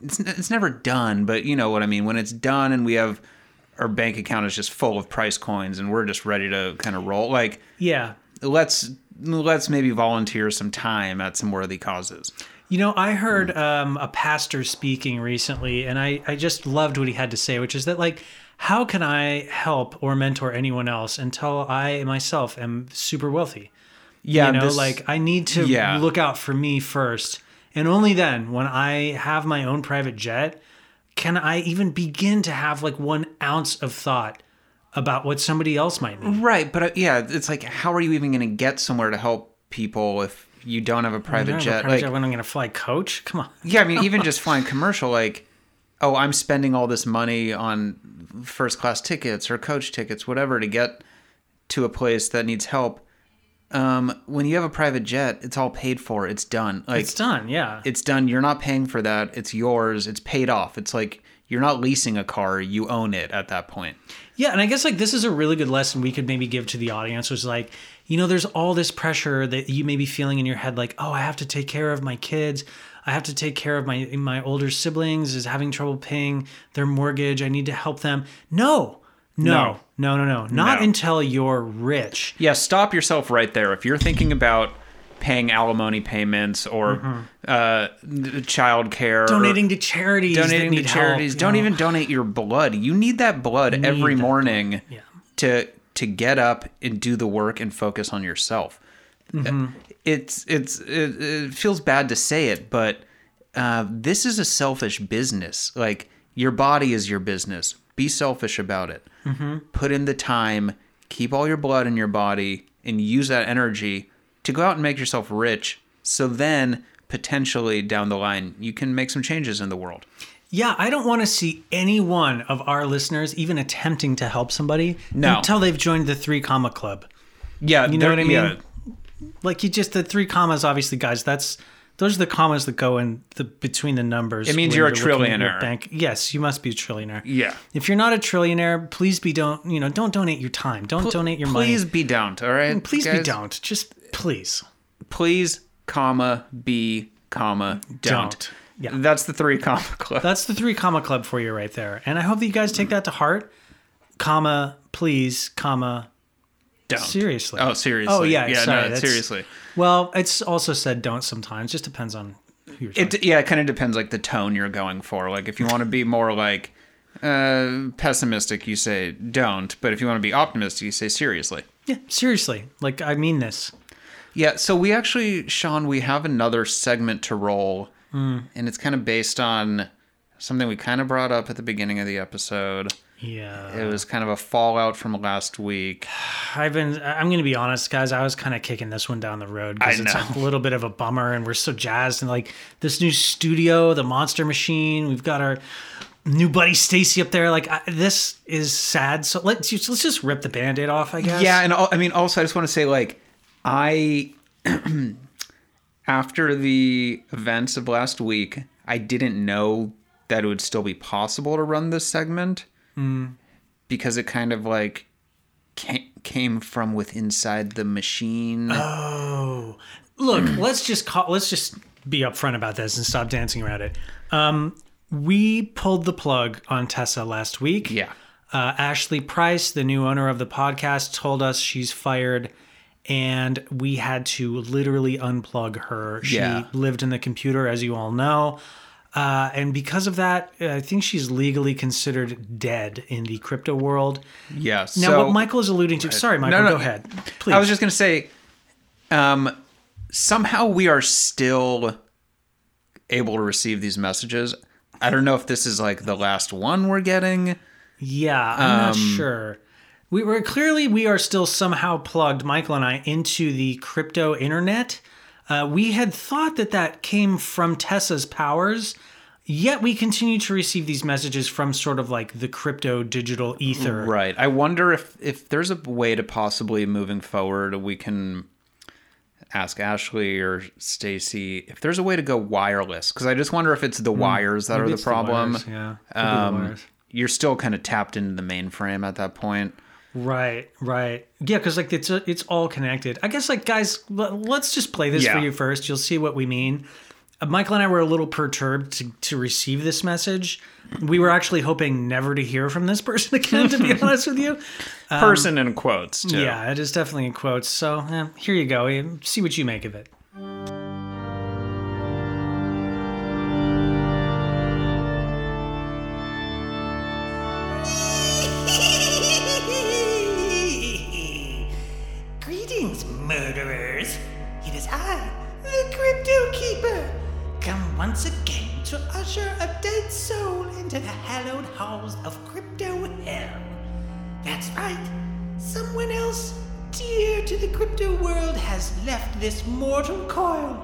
C: it's, it's never done, but you know what I mean. When it's done and we have our bank account is just full of price coins and we're just ready to kind of roll. Like
D: Yeah,
C: let's let's maybe volunteer some time at some worthy causes.
D: You know, I heard um, a pastor speaking recently, and I, I just loved what he had to say, which is that, like, how can I help or mentor anyone else until I myself am super wealthy?
C: Yeah,
D: you know,
C: this-
D: like, I need to
C: Yeah.
D: look out for me first. And only then, when I have my own private jet, can I even begin to have, like, one ounce of thought about what somebody else might need.
C: right, but uh, yeah, it's like how are you even going to get somewhere to help people if you don't have a private
D: have a
C: jet?
D: private
C: Like,
D: jet when I'm going to fly coach? Come on.
C: yeah, I mean, even just [laughs] flying commercial, like, oh, I'm spending all this money on first class tickets or coach tickets, whatever, to get to a place that needs help. Um, when you have a private jet, it's all paid for. It's done. Like
D: It's done, yeah.
C: it's done. You're not paying for that. It's yours. It's paid off. It's like you're not leasing a car. You own it at that point.
D: Yeah, and I guess like this is a really good lesson we could maybe give to the audience was like, you know, there's all this pressure that you may be feeling in your head like, oh, I have to take care of my kids. I have to take care of my my older siblings is having trouble paying their mortgage. I need to help them. No. No. No, no, no. Not
C: No.
D: until you're rich.
C: Yeah, stop yourself right there. If you're thinking about paying alimony payments or uh, child care,
D: Mm-hmm. Donating to charities.
C: donating to
D: need help,
C: charities,
D: you
C: don't
D: know.
C: even donate your blood. You need that blood every
D: that
C: morning
D: Yeah.
C: to to get up and do the work and focus on yourself.
D: Mm-hmm.
C: It's it's it, it feels bad to say it, but uh, this is a selfish business. Like your body is your business. Be selfish about it.
D: Mm-hmm.
C: Put in the time. Keep all your blood in your body and use that energy to go out and make yourself rich. So then potentially down the line you can make some changes in the world.
D: Yeah, I don't want to see any one of our listeners even attempting to help somebody
C: No.
D: until they've joined the three comma club.
C: Yeah,
D: You know what I mean?
C: yeah.
D: like you just the three commas obviously guys that's those are the commas that go in the between the numbers
C: It means
D: when
C: you're a trillionaire.
D: bank yes you must be a trillionaire
C: Yeah.
D: if you're not a trillionaire please be don't you know don't donate your time don't donate your
C: please
D: money Please
C: be don't all right
D: please be don't just please
C: please comma be comma don't.
D: Don't. Yeah.
C: That's the three comma [laughs] club.
D: That's the three comma club for you right there. And I hope that you guys take that to heart. Comma, please, comma,
C: Don't.
D: seriously.
C: Oh, seriously.
D: Oh, yeah,
C: Yeah,
D: sorry,
C: no, seriously.
D: Well, it's also said don't sometimes. Just depends on who you're talking
C: It yeah, it kind of depends like the tone you're going for. Like if you want to be more like uh, pessimistic, you say don't. But if you want to be optimistic, you say seriously.
D: Yeah, seriously. Like I mean this.
C: Yeah. So we actually, Sean, we have another segment to roll,
D: Hmm.
C: and it's kind of based on something we kind of brought up at the beginning of the episode.
D: Yeah.
C: It was kind of a fallout from last week.
D: I've been I'm going to be honest guys, I was kind of kicking this one down the road cuz it's a little bit of a bummer and we're so jazzed and like this new studio, the Monster Machine, we've got our new buddy Stacy up there like I, this is sad. So let's just, let's just rip the band-aid off, I guess.
C: Yeah, and al- I mean, also, I just want to say, like, I, [clears throat] after the events of last week, I didn't know that it would still be possible to run this segment because it kind of like came from with inside the machine.
D: Oh, look, let's just call, let's just be upfront about this and stop dancing around it. Um, we pulled the plug on Tessa last week.
C: yeah.
D: Uh, Ashley Price, the new owner of the podcast, told us she's fired, and we had to literally unplug her. She
C: Yeah.
D: lived in the computer, as you all know. Uh, and because of that, I think she's legally considered dead in the crypto world.
C: Yeah.
D: Now,
C: so,
D: what Michael is alluding to, sorry, Michael,
C: no.
D: no, go ahead. Please.
C: I was just going to say, um, somehow we are still able to receive these messages. I don't know if this is like the last one we're getting.
D: Yeah, I'm not
C: Um,
D: sure. We were clearly we are still somehow plugged, Michael and I, into the crypto internet. Uh, we had thought that that came from Tessa's powers, yet we continue to receive these messages from sort of like the crypto digital ether.
C: Right. I wonder if if there's a way to possibly moving forward we can ask Ashley or Stacy if there's a way to go wireless because I just wonder if it's the wires that
D: Hmm. Maybe
C: are the
D: it's the
C: problem.
D: wires, yeah. Be the
C: Um,
D: wires.
C: you're still kind of tapped into the mainframe at that point.
D: Right, right. Yeah, because like it's it's all connected. I guess like guys, l- let's just play this for you first. You'll see what we mean. Uh, Michael and I were a little perturbed to, to receive this message. We were actually hoping never to hear from this [laughs] person again, to be [laughs] honest with you.
C: Person in quotes too.
D: Um, Yeah, it is definitely in quotes. So eh, here you go. Eh, See what you make of it.
F: Into the hallowed halls of Crypto Hell. That's right, someone else dear to the crypto world has left this mortal coil.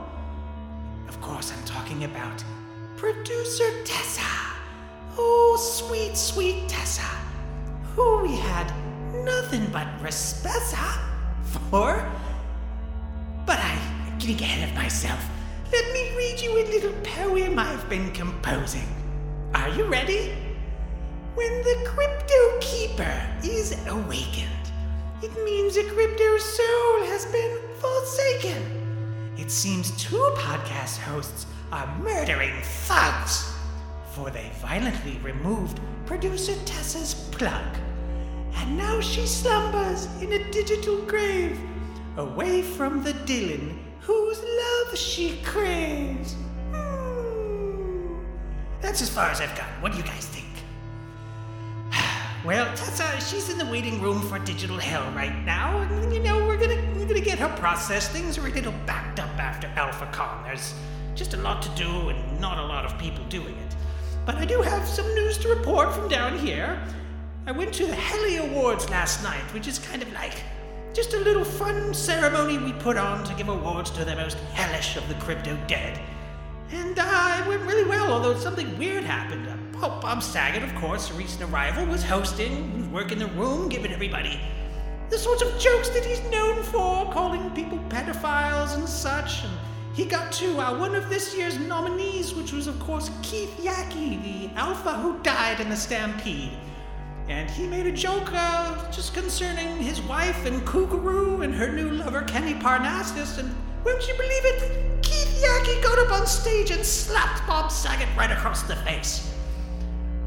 F: Of course, I'm talking about producer Tessa. Oh, sweet, sweet Tessa, who we had nothing but respect for. But I'm getting ahead of myself. Let me read you a little poem I've been composing. Are you ready? When the crypto keeper is awakened, it means a crypto soul has been forsaken. It seems two podcast hosts are murdering thugs, for they violently removed producer Tessa's plug. And now she slumbers in a digital grave, away from the Dylan whose love she craves. That's as far as I've got. What do you guys think? [sighs] Well, Tessa, she's in the waiting room for digital hell right now, and you know we're gonna we're gonna get her processed. Things are a little backed up after AlphaCon. There's just a lot to do and not a lot of people doing it. But I do have some news to report from down here. I went to the Heli Awards last night, which is kind of like just a little fun ceremony we put on to give awards to the most hellish of the crypto dead. And uh, it went really well, although something weird happened. Uh, Well, Bob Saget, of course, a recent arrival, was hosting, was working the room, giving everybody the sorts of jokes that he's known for, calling people pedophiles and such. And he got to uh, one of this year's nominees, which was, of course, Keith Yackey, the alpha who died in the stampede. And he made a joke uh, just concerning his wife and Kookaroo and her new lover, Kenny Parnassus. And won't you believe it? Yackey got up on stage and slapped Bob Saget right across the face.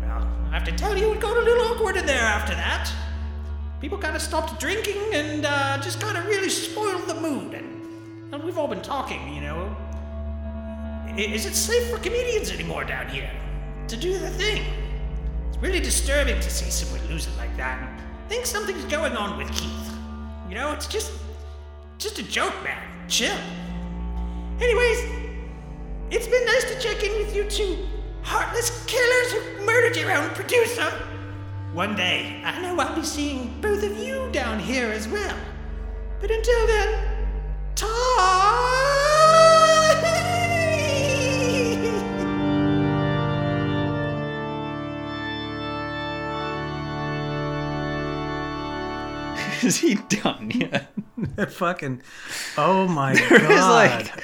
F: Well, I have to tell you, it got a little awkward in there after that. People kind of stopped drinking and uh, just kind of really spoiled the mood. And, and we've all been talking, you know. Is it safe for comedians anymore down here to do the thing? It's really disturbing to see someone lose it like that. I think something's going on with Keith. You know, it's just, just a joke, man. Chill. Anyways, it's been nice to check in with you two heartless killers who murdered your own producer. One day, I know I'll be seeing both of you down here as well. But until then, ta [laughs]
C: Is he done yet?
D: Fucking. Oh my
C: There's
D: god.
C: like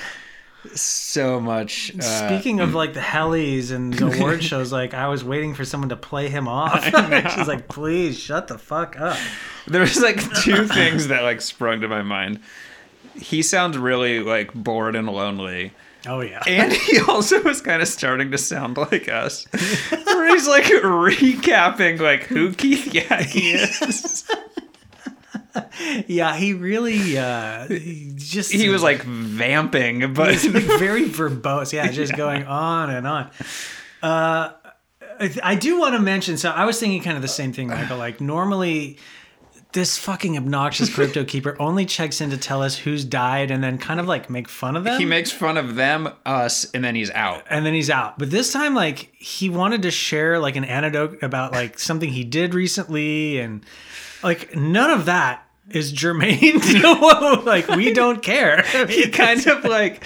C: so much. Uh,
D: Speaking of like the helis and the [laughs] award shows, like I was waiting for someone to play him off. [laughs] She's like, please shut the fuck up.
C: there was like two [laughs] things that like sprung to my mind. He sounds really like bored and lonely.
D: Oh yeah.
C: And he also was kind of starting to sound like us. Where he's like recapping like who Keith Yackey is.
D: Yeah, he really uh he just
C: He was like vamping, but
D: like [laughs] very verbose. Yeah, just going on and on. Uh, I, I do want to mention. So I was thinking kind of the same thing, Michael. Like normally, this fucking obnoxious [laughs] crypto keeper only checks in to tell us who's died and then kind of like make fun of them.
C: he makes fun of them, us, and then he's out.
D: and then he's out. But this time, like he wanted to share like an anecdote about like something he did recently, and like none of that is germane [laughs] to like we don't care. [laughs]
C: He kind of like,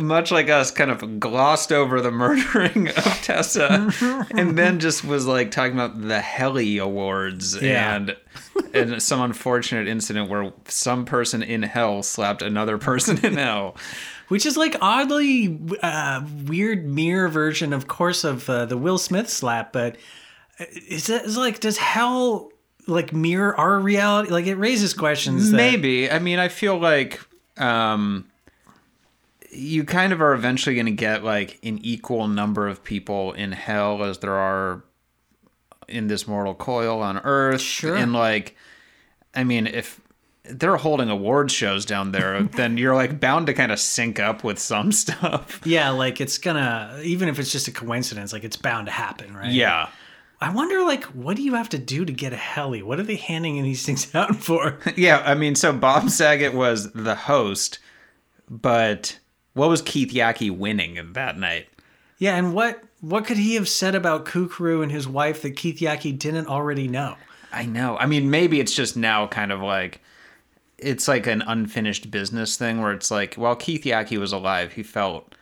C: much like us, kind of glossed over the murdering [laughs] of Tessa, and then just was like talking about the Heli Awards
D: Yeah.
C: and and some unfortunate incident where some person in hell slapped another person in hell.
D: which is like oddly uh, weird mirror version, of course, of uh, the Will Smith slap. But is that is like does hell like mirror our reality? Like it raises questions. That,
C: Maybe. I mean, I feel like um, you kind of are eventually going to get like an equal number of people in hell as there are in this mortal coil on Earth.
D: Sure.
C: And like, I mean, if they're holding award shows down there, [laughs] then you're like bound to kind of sync up with some [laughs] stuff.
D: Yeah, like it's gonna even if it's just a coincidence, like it's bound to happen, right?
C: Yeah.
D: I wonder, like, what do you have to do to get a heli? What are they handing [laughs] these things out for? [laughs]
C: Yeah. I mean, so Bob [laughs] Saget was the host, but what was Keith Yackey winning in that night?
D: yeah, and what what could he have said about Kookaroo and his wife that Keith Yackey didn't already know?
C: I know. I mean, maybe it's just now kind of like it's like an unfinished business thing where it's like, while Keith Yackey was alive, he felt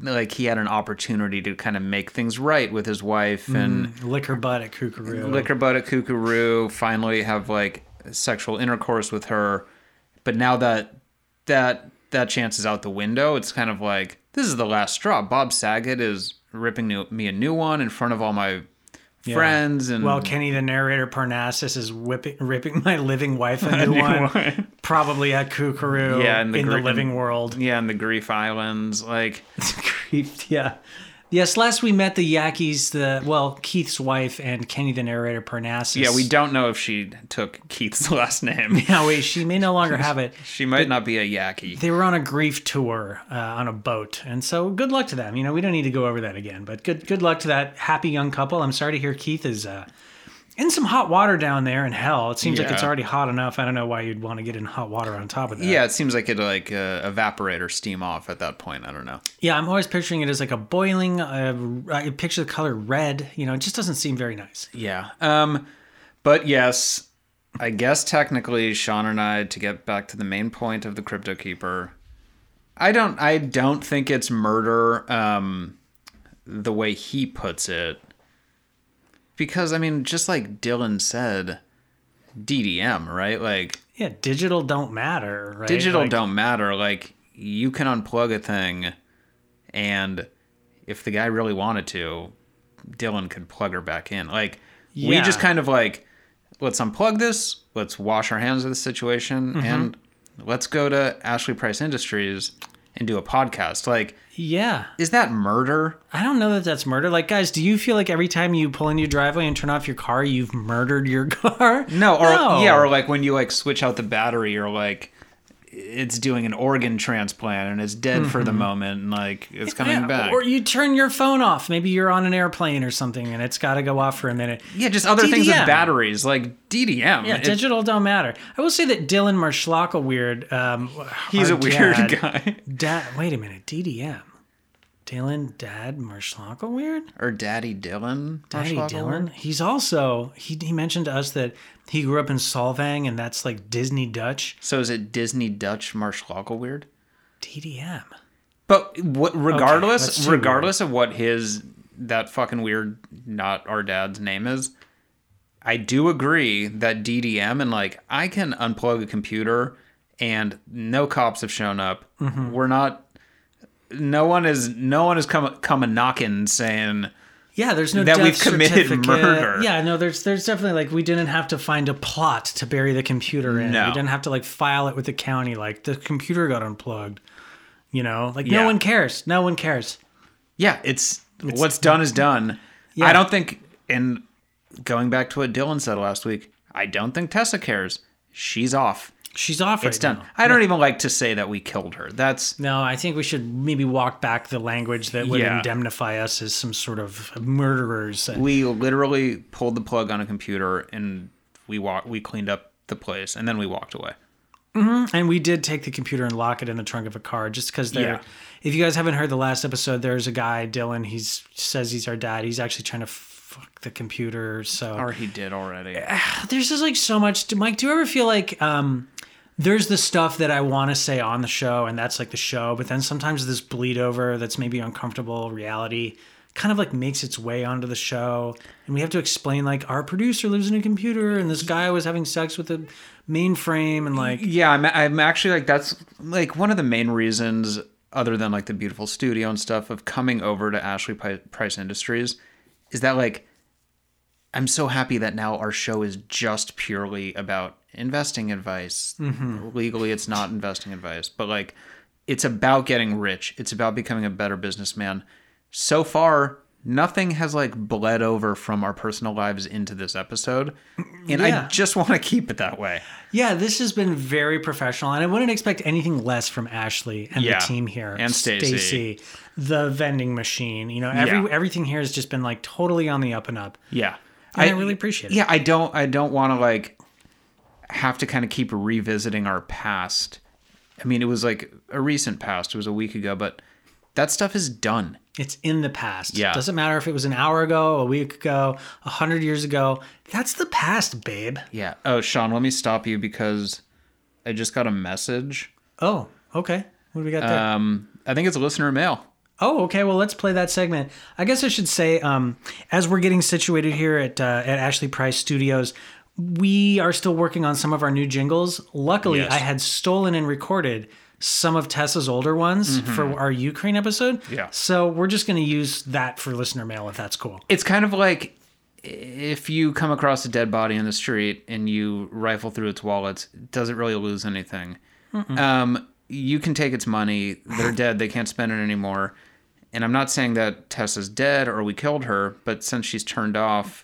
C: like he had an opportunity to kind of make things right with his wife and
D: lick her butt at Kookaroo.
C: Lick her butt at Kookaroo, finally have like sexual intercourse with her. But now that that that chance is out the window, it's kind of like this is the last straw. Bob Saget is ripping new, me a new one in front of all my
D: Yeah.
C: friends and
D: Well, Kenny, the narrator Parnassus, is whipping, ripping my living wife a [laughs] new one, probably at Kookaroo
C: Yeah, in the
D: in the
C: gr-
D: living world.
C: yeah, in the Grief Islands, like [laughs]
D: Grief, yeah. Yes, last we met the Yackeys, the well, Keith's wife and Kenny, the narrator Parnassus.
C: Yeah, we don't know if she took Keith's [laughs] last name.
D: Yeah, wait, she may no longer have it. [laughs]
C: She might not be a Yackey.
D: They were on a grief tour uh, on a boat, and so good luck to them. You know, we don't need to go over that again, but good good luck to that happy young couple. I'm sorry to hear Keith is uh, in some hot water down there in hell. It seems like it's already hot enough. I don't know why you'd want to get in hot water on top of that.
C: Yeah, it seems like it'd like uh, evaporate or steam off at that point. I don't know.
D: Yeah, I'm always picturing it as like a boiling. Uh, I picture the color red. You know, it just doesn't seem very nice.
C: Yeah. Um, but yes, I guess technically Sean and I to get back to the main point of the Crypto Keeper. I don't. I don't think it's murder. Um, the way he puts it, because I mean, just like Dylan said, DDM, right? Like
D: Yeah, digital don't matter, right?
C: digital
D: Like,
C: don't matter. Like you can unplug a thing, and if the guy really wanted to, Dylan could plug her back in. Like we just kind of like let's unplug this, let's wash our hands of the situation,
D: Mm-hmm.
C: and let's go to Ashley Price Industries and do a podcast. Like,
D: Yeah.
C: is that murder?
D: I don't know that that's murder. Like, guys, do you feel like every time you pull into your driveway and turn off your car, you've murdered your [laughs] car?
C: No, or yeah, or like when you like switch out the battery, or like it's doing an organ transplant and it's dead for the moment, and like it's coming
D: Mm-hmm. Yeah,
C: back.
D: Or you turn your phone off. Maybe you're on an airplane or something and it's got to go off for a minute.
C: yeah, just other things with batteries, like DDM.
D: Yeah,
C: It-
D: digital don't matter. I will say that Dylan Marschlockel weird. Um,
C: he's a weird
D: dad- [laughs]
C: guy.
D: Dad, wait a minute, DDM. Dylan Dad Marschlockel weird.
C: or Daddy Dylan.
D: Daddy Dylan. He's also he he mentioned to us that he grew up in Solvang and that's like Disney Dutch.
C: So is it Disney Dutch Marshlockle weird?
D: DDM.
C: But what, regardless,
D: too
C: regardless of what his that fucking weird not our dad's name is, I do agree that DDM and like I can unplug a computer and no cops have shown up.
D: Mm-hmm.
C: We're not. No one is. No one has come come a knocking saying
D: Yeah, there's no
C: That we've committed murder.
D: Yeah, no, there's there's definitely like we didn't have to find a plot to bury the computer in.
C: No.
D: We didn't have to like file it with the county. Like the computer got unplugged. You know, like
C: Yeah.
D: no one cares. No one cares.
C: Yeah, it's, what's done is done.
D: Yeah.
C: I don't think, and going back to what Dylan said last week, I don't think Tessa cares. She's off.
D: She's off.
C: It's
D: right
C: done.
D: now.
C: I don't even like to say that we killed her. That's
D: No, I think we should maybe walk back the language that would
C: Yeah.
D: indemnify us as some sort of murderers.
C: we literally pulled the plug on a computer and we walked. We cleaned up the place and then we walked away.
D: And we did take the computer and lock it in the trunk of a car just because they're.
C: Yeah.
D: If you guys haven't heard the last episode, there's a guy, Dylan. He's says he's our dad. He's actually trying to fuck the computer. So
C: Or he did already. [sighs]
D: there's just like so much. Mike, do you ever feel like um, there's the stuff that I want to say on the show, and that's like the show, but then sometimes this bleed over that's maybe uncomfortable reality kind of like makes its way onto the show, and we have to explain like our producer lives in a computer, and this guy was having sex with a mainframe, and like
C: Yeah, I'm, I'm actually like that's like one of the main reasons, other than like the beautiful studio and stuff, of coming over to Ashley Price Industries, is that like I'm so happy that now our show is just purely about investing advice. Mm-hmm. Legally, it's not investing advice, but like it's about getting rich. It's about becoming a better businessman. So far, nothing has like bled over from our personal lives into this episode, and
D: Yeah.
C: I just [laughs] want to keep it that way.
D: Yeah, this has been very professional, and I wouldn't expect anything less from Ashley and
C: Yeah,
D: the team here.
C: and. Stacey,
D: the vending machine. You know, every
C: Yeah.
D: everything here has just been like totally on the up and up.
C: Yeah.
D: And I really appreciate it.
C: Yeah, I don't I don't want to like have to kind of keep revisiting our past. I mean, it was like a recent past. It was a week ago, but that stuff is done.
D: It's in the past.
C: Yeah.
D: Doesn't matter if it was an hour ago, a week ago, a hundred years ago. That's the past, babe.
C: Yeah. Oh, Sean, let me stop you because I just got a message.
D: Oh, okay. What do we got there?
C: Um, I think it's a listener mail.
D: Oh, okay. Well, let's play that segment. I guess I should say, um, as we're getting situated here at uh, at Ashley Price Studios, we are still working on some of our new jingles. Luckily,
C: Yes.
D: I had stolen and recorded some of Tessa's older ones for our Ukraine episode.
C: Mm-hmm. Yeah.
D: So we're just going to use that for listener mail if that's cool.
C: It's kind of like if you come across a dead body in the street and you rifle through its wallets, it doesn't really lose anything. Um, you can take its money. They're [sighs] dead. They can't spend it anymore. And I'm not saying that Tessa's dead or we killed her, but since she's turned off,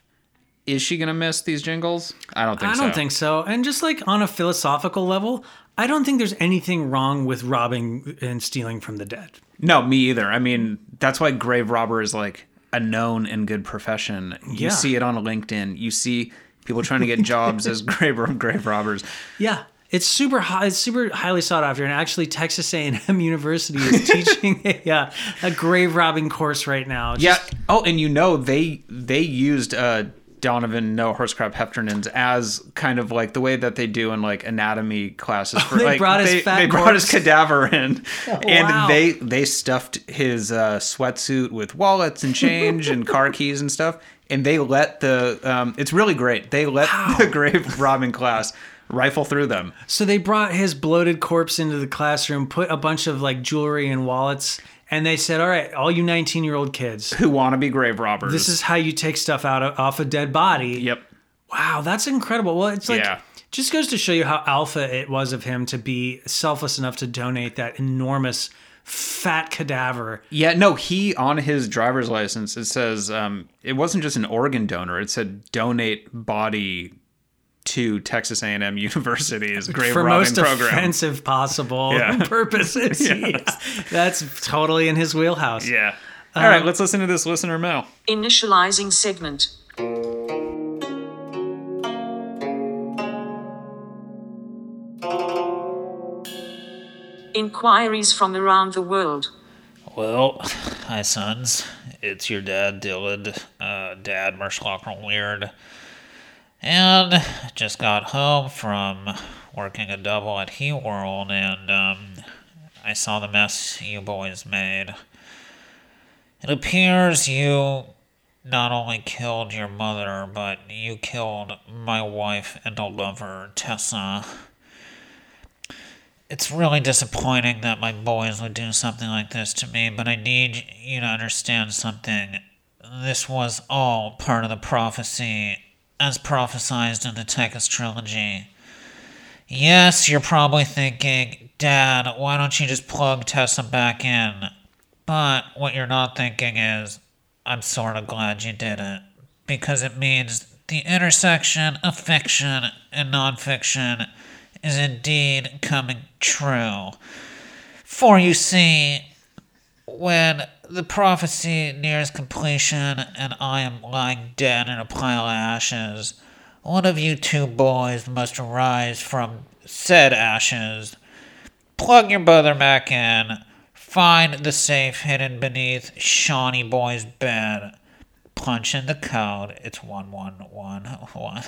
C: is she gonna miss these jingles? I don't think
D: I
C: so.
D: I don't think so. And just like on a philosophical level, I don't think there's anything wrong with robbing and stealing from the dead.
C: No, me either. I mean, that's why grave robber is like a known and good profession. You
D: Yeah.
C: see it on LinkedIn. You see people trying to get jobs as [laughs] grave grave robbers.
D: Yeah. It's super high, it's super highly sought after, and actually, Texas A&M [laughs] University is [laughs] teaching a, uh, a grave robbing course right now.
C: Yeah. Oh, and you know they they used uh Donovan No Horsecrap Hefternans as kind of like the way that they do in like anatomy classes. [laughs] For,
D: they
C: like,
D: brought his
C: they, brought his.
D: Oh,
C: cadaver in, [laughs] and
D: wow.
C: they they stuffed his uh, sweatsuit with wallets and change and car [laughs] keys and stuff. And they let the um, it's really great. They let the grave robbing class rifle through them.
D: So they brought his bloated corpse into the classroom, put a bunch of like jewelry and wallets, and they said, "All right, all you 19 year old kids,
C: Who want to be grave robbers?
D: this is how you take stuff out of, off a dead body."
C: yep.
D: Wow, that's incredible. Well, it's like
C: Yeah.
D: just goes to show you how alpha it was of him to be selfless enough to donate that enormous fat cadaver.
C: Yeah, no, he on his driver's license it says um, it wasn't just an organ donor. It said donate body to Texas A&M [laughs] University's grave
D: for
C: robbing
D: most
C: program.
D: offensive possible [laughs]
C: Yeah. [laughs]
D: purposes. Yes. That's totally in his wheelhouse.
C: Yeah. All right, let's listen to this listener mail.
G: Initializing segment. Inquiries from around the world.
H: Well, hi, sons. It's your dad, Dylan. Uh, dad, Merschlocker Weird. And just got home from working a double at He World, and um, I saw the mess you boys made. It appears you not only killed your mother, but you killed my wife and a lover, Tessa. It's really disappointing that my boys would do something like this to me, but I need you to understand something. This was all part of the prophecy, as prophesized in the Tekkas trilogy. Yes, you're probably thinking, Dad, why don't you just plug Tessa back in? But what you're not thinking is, I'm sort of glad you did it. Because it means the intersection of fiction and nonfiction is indeed coming true. For you see, when the prophecy nears completion and I am lying dead in a pile of ashes, one of you two boys must arise from said ashes, plug your brother back in, find the safe hidden beneath Shawnee Boy's bed, punch in the code, it's 1111,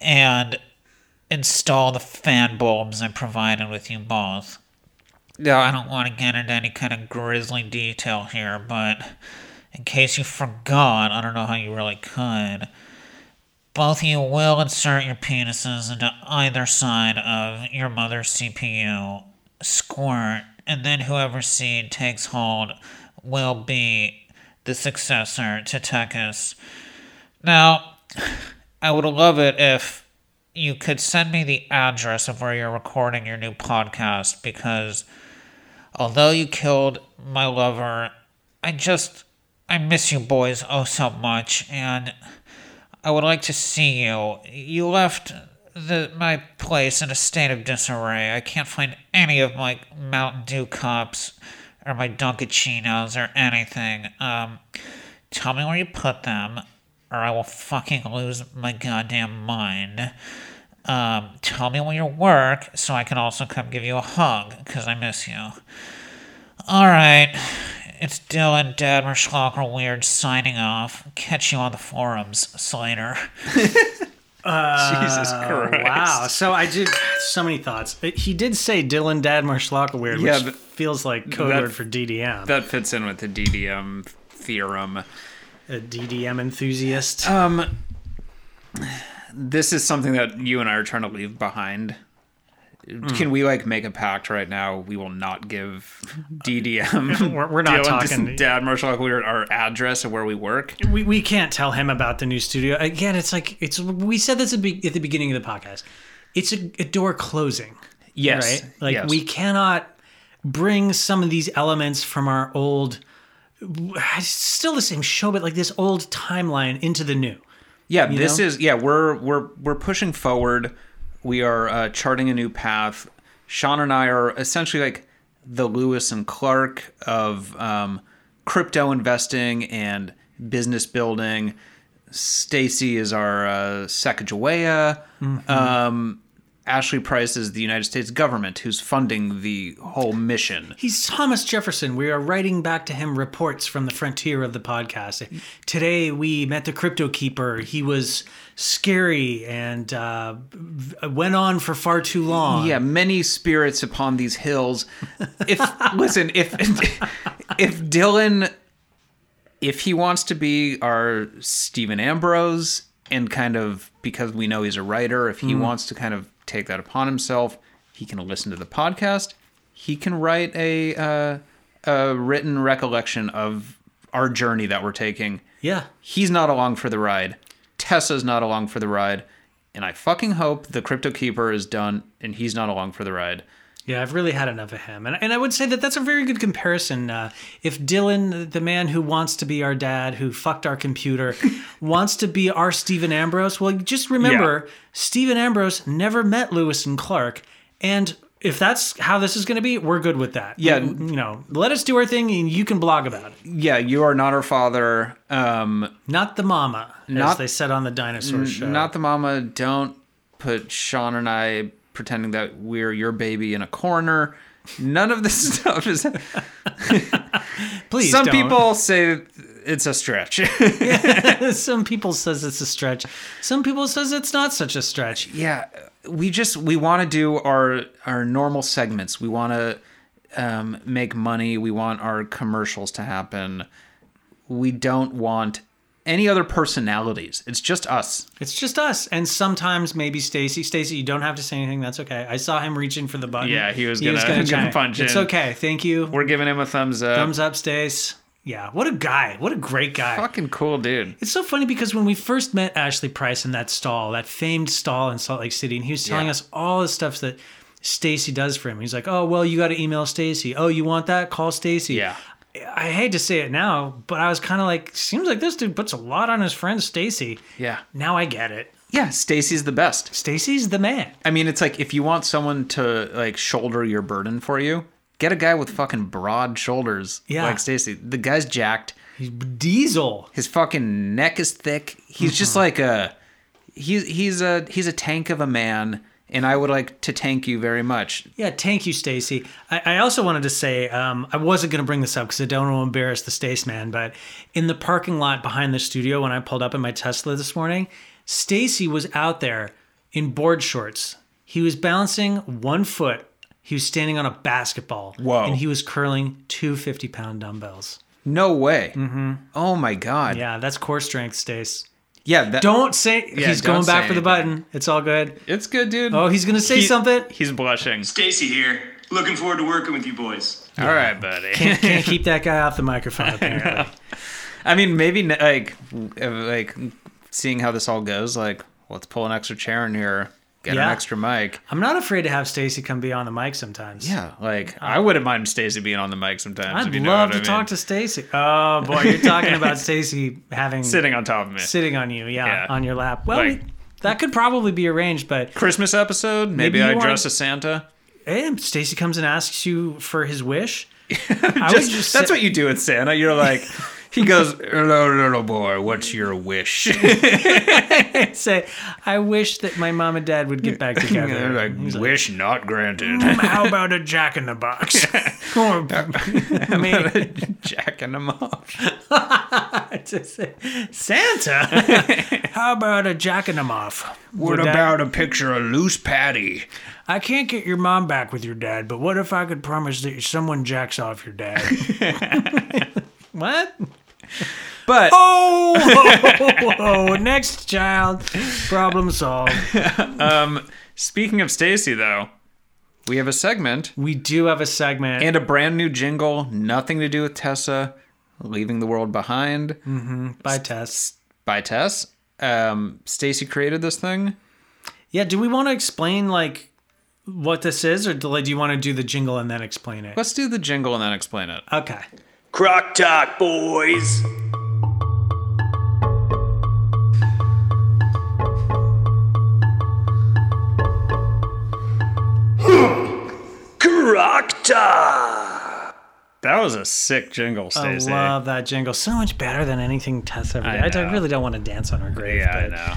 H: and install the fan bulbs I provided with you both. Now, I don't want to get into any kind of grisly detail here, but in case you forgot, I don't know how you really could. Both of you will insert your penises into either side of your mother's CPU, squirt, and then whoever seed takes hold will be the successor to Tekis. Now, I would love it if you could send me the address of where you're recording your new podcast because although you killed my lover, I just I miss you boys oh so much and I would like to see you. You left the my place in a state of disarray. I can't find any of my Mountain Dew cups or my Dunkachinos or anything. Um tell me where you put them or I will fucking lose my goddamn mind. Um, tell me when you work so I can also come give you a hug because I miss you. All right, it's Dylan Dad Merschlocker Weird signing off. Catch you on the forums, Slater. [laughs]
C: Jesus Christ.
D: Wow. So I did so many thoughts. Uh, He did say Dylan Dadmer Schlockerweird, which
C: Yeah, but-
D: feels like code
C: that-
D: word for DDM.
C: That fits in with the DDM theorem.
D: a DDM enthusiast.
C: Um, this is something that you and I are trying to leave behind. Can hmm. we like make a pact right now? We will not give DDM. [laughs]
D: We're- we're not
C: Dylan,
D: talking-
C: Dad Marshall Weird our address of where we work.
D: we, we can't tell him about the new studio. Again, it's like it's we said this at the at the beginning of the podcast. It's a, a door closing.
C: Yes,
D: right? Like
C: yes.
D: we cannot bring some of these elements from our old still the same show but like this old timeline into the new.
C: Yeah, this
D: know?
C: is yeah. We're we're we're pushing forward. We are uh, charting a new path. Sean and I are essentially like the Lewis and Clark of um, crypto investing and business building. Stacy is our uh, Sacagawea. Um, Ashley Price is the United States government who's funding the whole mission.
D: He's Thomas Jefferson. We are writing back to him reports from the frontier of the podcast. Today we met the crypto keeper. He was scary and uh, went on for far too long.
C: Yeah, many spirits upon these hills. If [laughs] listen, if [laughs] if Dylan if he wants to be our Stephen Ambrose and kind of because we know he's a writer, if he wants to kind of take that upon himself, he can listen to the podcast. He can write a uh, a written recollection of our journey that we're taking.
D: Yeah.
C: He's not along for the ride. Tessa's not along for the ride. And I fucking hope the Crypto Keeper is done and he's not along for the ride.
D: Yeah, I've really had enough of him. And, and I would say that that's a very good comparison. Uh, if Dylan, the man who wants to be our dad, who fucked our computer, [laughs] wants to be our Stephen Ambrose, well, just remember Stephen Ambrose never met Lewis and Clark. And if that's how this is going to be, we're good with that.
C: Yeah.
D: You know, let us do our thing and you can blog about it.
C: Yeah, you are not our father. Um,
D: Not the mama, as
C: Not-
D: they said on the dinosaur show.
C: not the mama. Don't put Sean and I pretending that we're your baby in a corner. None of this [laughs] stuff is. [laughs]
D: Please
C: Some
D: don't.
C: people say it's a stretch. [laughs]
D: Some people says it's a stretch. Some people says it's not such a stretch.
C: yeah, we just we want to do our our normal segments. We want to um, make money. We want our commercials to happen. We don't want any other personalities. It's just us.
D: It's just us, and sometimes maybe Stacy. Stacy, you don't have to say anything. That's okay. I saw him reaching for the button.
C: Yeah, he was gonna- gonna [laughs]
D: chime.
C: punch
D: It's
C: in.
D: okay. Thank you.
C: We're giving him a thumbs up.
D: Thumbs up, Stace. Yeah, what a guy. What a great guy.
C: Fucking cool, dude.
D: It's so funny because when we first met Ashley Price in that stall, that famed stall in Salt Lake City, and he was telling
C: Yeah.
D: us all the stuff that Stacy does for him. He's like, "Oh, well, you got to email Stacy. Oh, you want that? Call Stacy."
C: Yeah.
D: I hate to say it now, but I was kind of like, seems like this dude puts a lot on his friend Stacy.
C: Yeah.
D: Now I get it.
C: Yeah, Stacy's the best.
D: Stacy's the man.
C: I mean, it's like if you want someone to like shoulder your burden for you, get a guy with fucking broad shoulders
D: Yeah.
C: like Stacy. The guy's jacked.
D: He's Diesel.
C: His fucking neck is thick. He's just mm-hmm. like a he's he's a he's a tank of a man, and I would like to thank you very much.
D: Yeah, thank you, Stacy. I, I also wanted to say um, I wasn't going to bring this up because I don't want to embarrass the Stace man, but in the parking lot behind the studio when I pulled up in my Tesla this morning, Stacy was out there in board shorts. He was balancing one foot. He was standing on a basketball.
C: Whoa.
D: And he was curling two 50 pound dumbbells.
C: No way. Mm-hmm. Oh my god.
D: Yeah, that's core strength, Stace.
C: Yeah. That,
D: Don't say
C: Yeah,
D: he's
C: don't
D: going back for the
C: anything.
D: button. It's all good.
C: It's good, dude.
D: Oh, he's going to say
C: He-
D: something.
C: He's blushing.
E: Stacy here. Looking forward to working with you boys.
C: All right, buddy.
D: Can't, can't [laughs] keep that guy off the microphone, apparently.
C: I mean, maybe like uh, like seeing how this all goes. Like, let's pull an extra chair in here, get
D: Yeah.
C: an extra mic.
D: I'm not afraid to have Stacy come be on the mic sometimes.
C: Yeah, like uh, I wouldn't mind Stacy being on the mic sometimes.
D: I'd
C: if you know
D: love to
C: I mean.
D: talk to Stacy. Oh boy, you're talking about [laughs] Stacy having
C: sitting on top of me.
D: sitting on you, yeah,
C: Yeah.
D: on your lap. Well,
C: Like-
D: we- that could probably be arranged, but
C: Christmas episode. Maybe,
D: Maybe
C: I dress as Santa.
D: And Stacy comes and asks you for his wish. [laughs] I
C: Just,
D: would just
C: that's
D: say-
C: what you do with Santa. You're like, he goes, "Hello, little boy. What's your wish?" [laughs]
D: say, I wish that my mom and dad would get back [laughs]
C: They're
D: together.
C: like,
D: He's like,
C: "Wish not granted."
D: Mm, how about a Jack in the Box? or maybe
C: Jacking them off.
D: to say, Santa. [laughs] How about a Jack in the Off?
C: What about a picture of loose patty?
D: I can't get your mom back with your dad, but what if I could promise that someone jacks off your dad? what? [laughs]
C: But
D: Oh, next child. Problem solved. [laughs]
C: um, speaking of Stacy, though, we have a segment
D: We do have a segment.
C: and a brand new jingle. Nothing to do with Tessa leaving the world behind
D: by Tess.
C: by Tess. Um, Stacy created this thing.
D: Yeah, do we want to explain like what this is, or do do you want to do the jingle and then explain it?
C: Let's do the jingle and then explain it.
D: Okay.
E: Croc Talk, boys. [laughs] Croc Talk.
C: That was a sick jingle,
D: Stacey.
C: I
D: love that jingle. So much better than anything Tess ever did. I,
C: know.
D: really don't want to dance on her grave.
C: yeah, I know.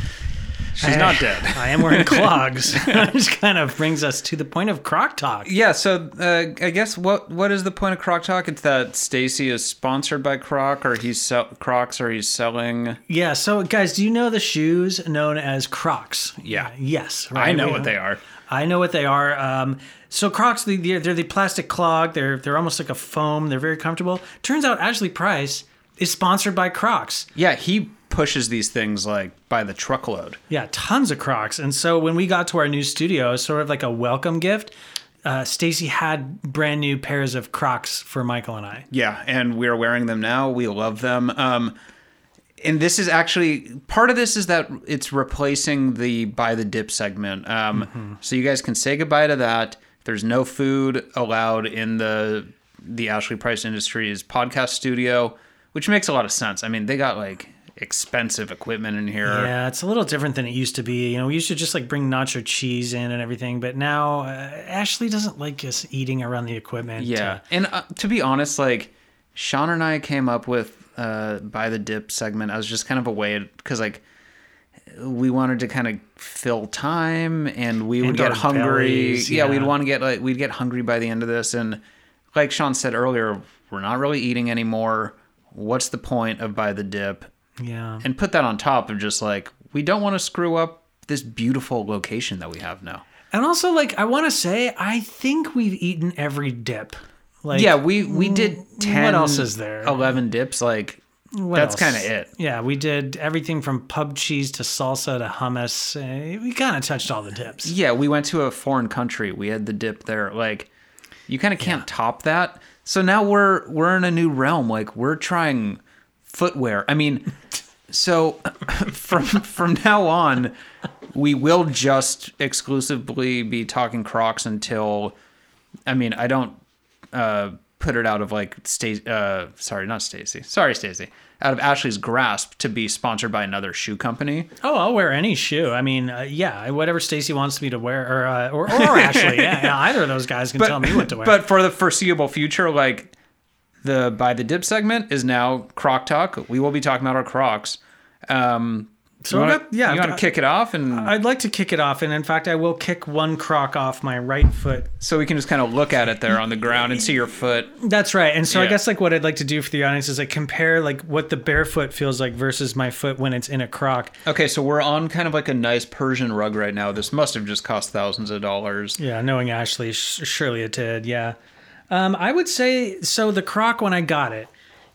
C: She's not dead. [laughs]
D: I am wearing [laughs] clogs. [laughs] Which kind of brings us to the point of croc talk.
C: Yeah, so uh, I guess what what is the point of Croc Talk? It's that Stacy is sponsored by Croc, or he's sell- Crocs, or he's selling.
D: Yeah, so guys, do you know the shoes known as Crocs?
C: Yeah.
D: Yes.
C: I know
D: We-
C: what they are.
D: I know what they are. Um, so Crocs, they- they're, they're the plastic clog. They're they're almost like a foam. They're very comfortable. Turns out Ashley Price is sponsored by Crocs.
C: Yeah, he pushes these things like by the truckload.
D: Yeah, tons of Crocs. And so when we got to our new studio, sort of like a welcome gift, uh, Stacy had brand new pairs of Crocs for Michael and I.
C: Yeah, and we're wearing them now. We love them. Um, and this is actually part of this is that it's replacing the buy the dip segment. Um, So you guys can say goodbye to that. There's no food allowed in the the Ashley Price Industries podcast studio, which makes a lot of sense. I mean, they got like expensive equipment in here.
D: Yeah, it's a little different than it used to be. You know, we used to just like bring nacho cheese in and everything, but now uh, Ashley doesn't like us eating around the equipment.
C: Yeah, and uh, to be honest, like Sean and I came up with uh, buy the dip segment I was just kind of a way because like we wanted to kind of fill time and we would
D: And
C: get hungry.
D: bellies,
C: yeah.
D: yeah.
C: we'd want to get like we'd get hungry by the end of this, and like Sean said earlier, we're not really eating anymore. What's the point of buy the dip?
D: Yeah.
C: And put that on top of just like we don't want to screw up this beautiful location that we have now.
D: And also, like, I want to say, I think we've eaten every dip. Like,
C: yeah, we we did ten.
D: what else is there?
C: Eleven dips. Like
D: what
C: that's kind of it.
D: Yeah, we did everything from pub cheese to salsa to hummus. Uh, we kind of touched all the dips.
C: Yeah, we went to a foreign country. We had the dip there. Like you kind of can't top that. So now we're we're in a new realm. Like we're trying footwear. I mean, so [laughs] from from now on, we will just exclusively be talking Crocs until. I mean, I don't uh, put it out of like Stacy. Uh, sorry, not Stacy. Sorry, Stacy. Out of Ashley's grasp to be sponsored by another shoe company.
D: Oh, I'll wear any shoe. I mean, uh, yeah, whatever Stacy wants me to wear, or uh, or, or actually, [laughs] yeah, yeah, either of those guys can tell me what to wear.
C: But for the foreseeable future, like the buy the dip segment is now Croc Talk. We will be talking about our Crocs. Um,
D: So
C: you wanna,
D: got- yeah,
C: you want to kick it off, and
D: I'd like to kick it off, and in fact, I will kick one croc off my right foot.
C: so we can just kind of look at it there on the ground and see your foot.
D: That's right. And so I guess like what I'd like to do for the audience is like compare like what the barefoot feels like versus my foot when it's in a croc.
C: Okay, so we're on kind of like a nice Persian rug right now. This must have just cost thousands of dollars.
D: Yeah, knowing Ashley, sh- surely it did. Yeah. Um, I would say so. The croc when I got it,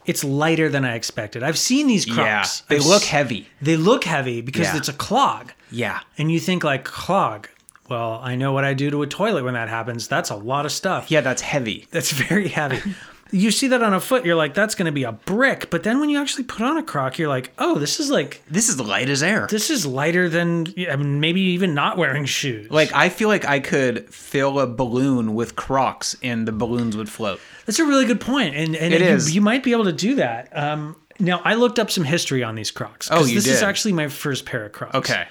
D: it's lighter than I expected. I've seen these crocs.
C: Yeah, they
D: I've
C: look
D: s-
C: heavy.
D: They look heavy because
C: Yeah.
D: it's a clog.
C: Yeah,
D: And you think like clog. Well, I know what I do to a toilet when that happens. That's a lot of stuff.
C: yeah, that's heavy.
D: That's [laughs] very heavy. You see that on a foot, you're like, that's going to be a brick. But then when you actually put on a croc, you're like, oh, this is like,
C: This is light as air.
D: this is lighter than I mean, maybe even not wearing shoes.
C: Like I feel like I could fill a balloon with Crocs and the balloons would float.
D: That's a really good point, and and
C: It
D: you,
C: is.
D: you might be able to do that. Um, now I looked up some history on these Crocs.
C: Oh, you
D: this is actually my first pair of Crocs.
C: Okay.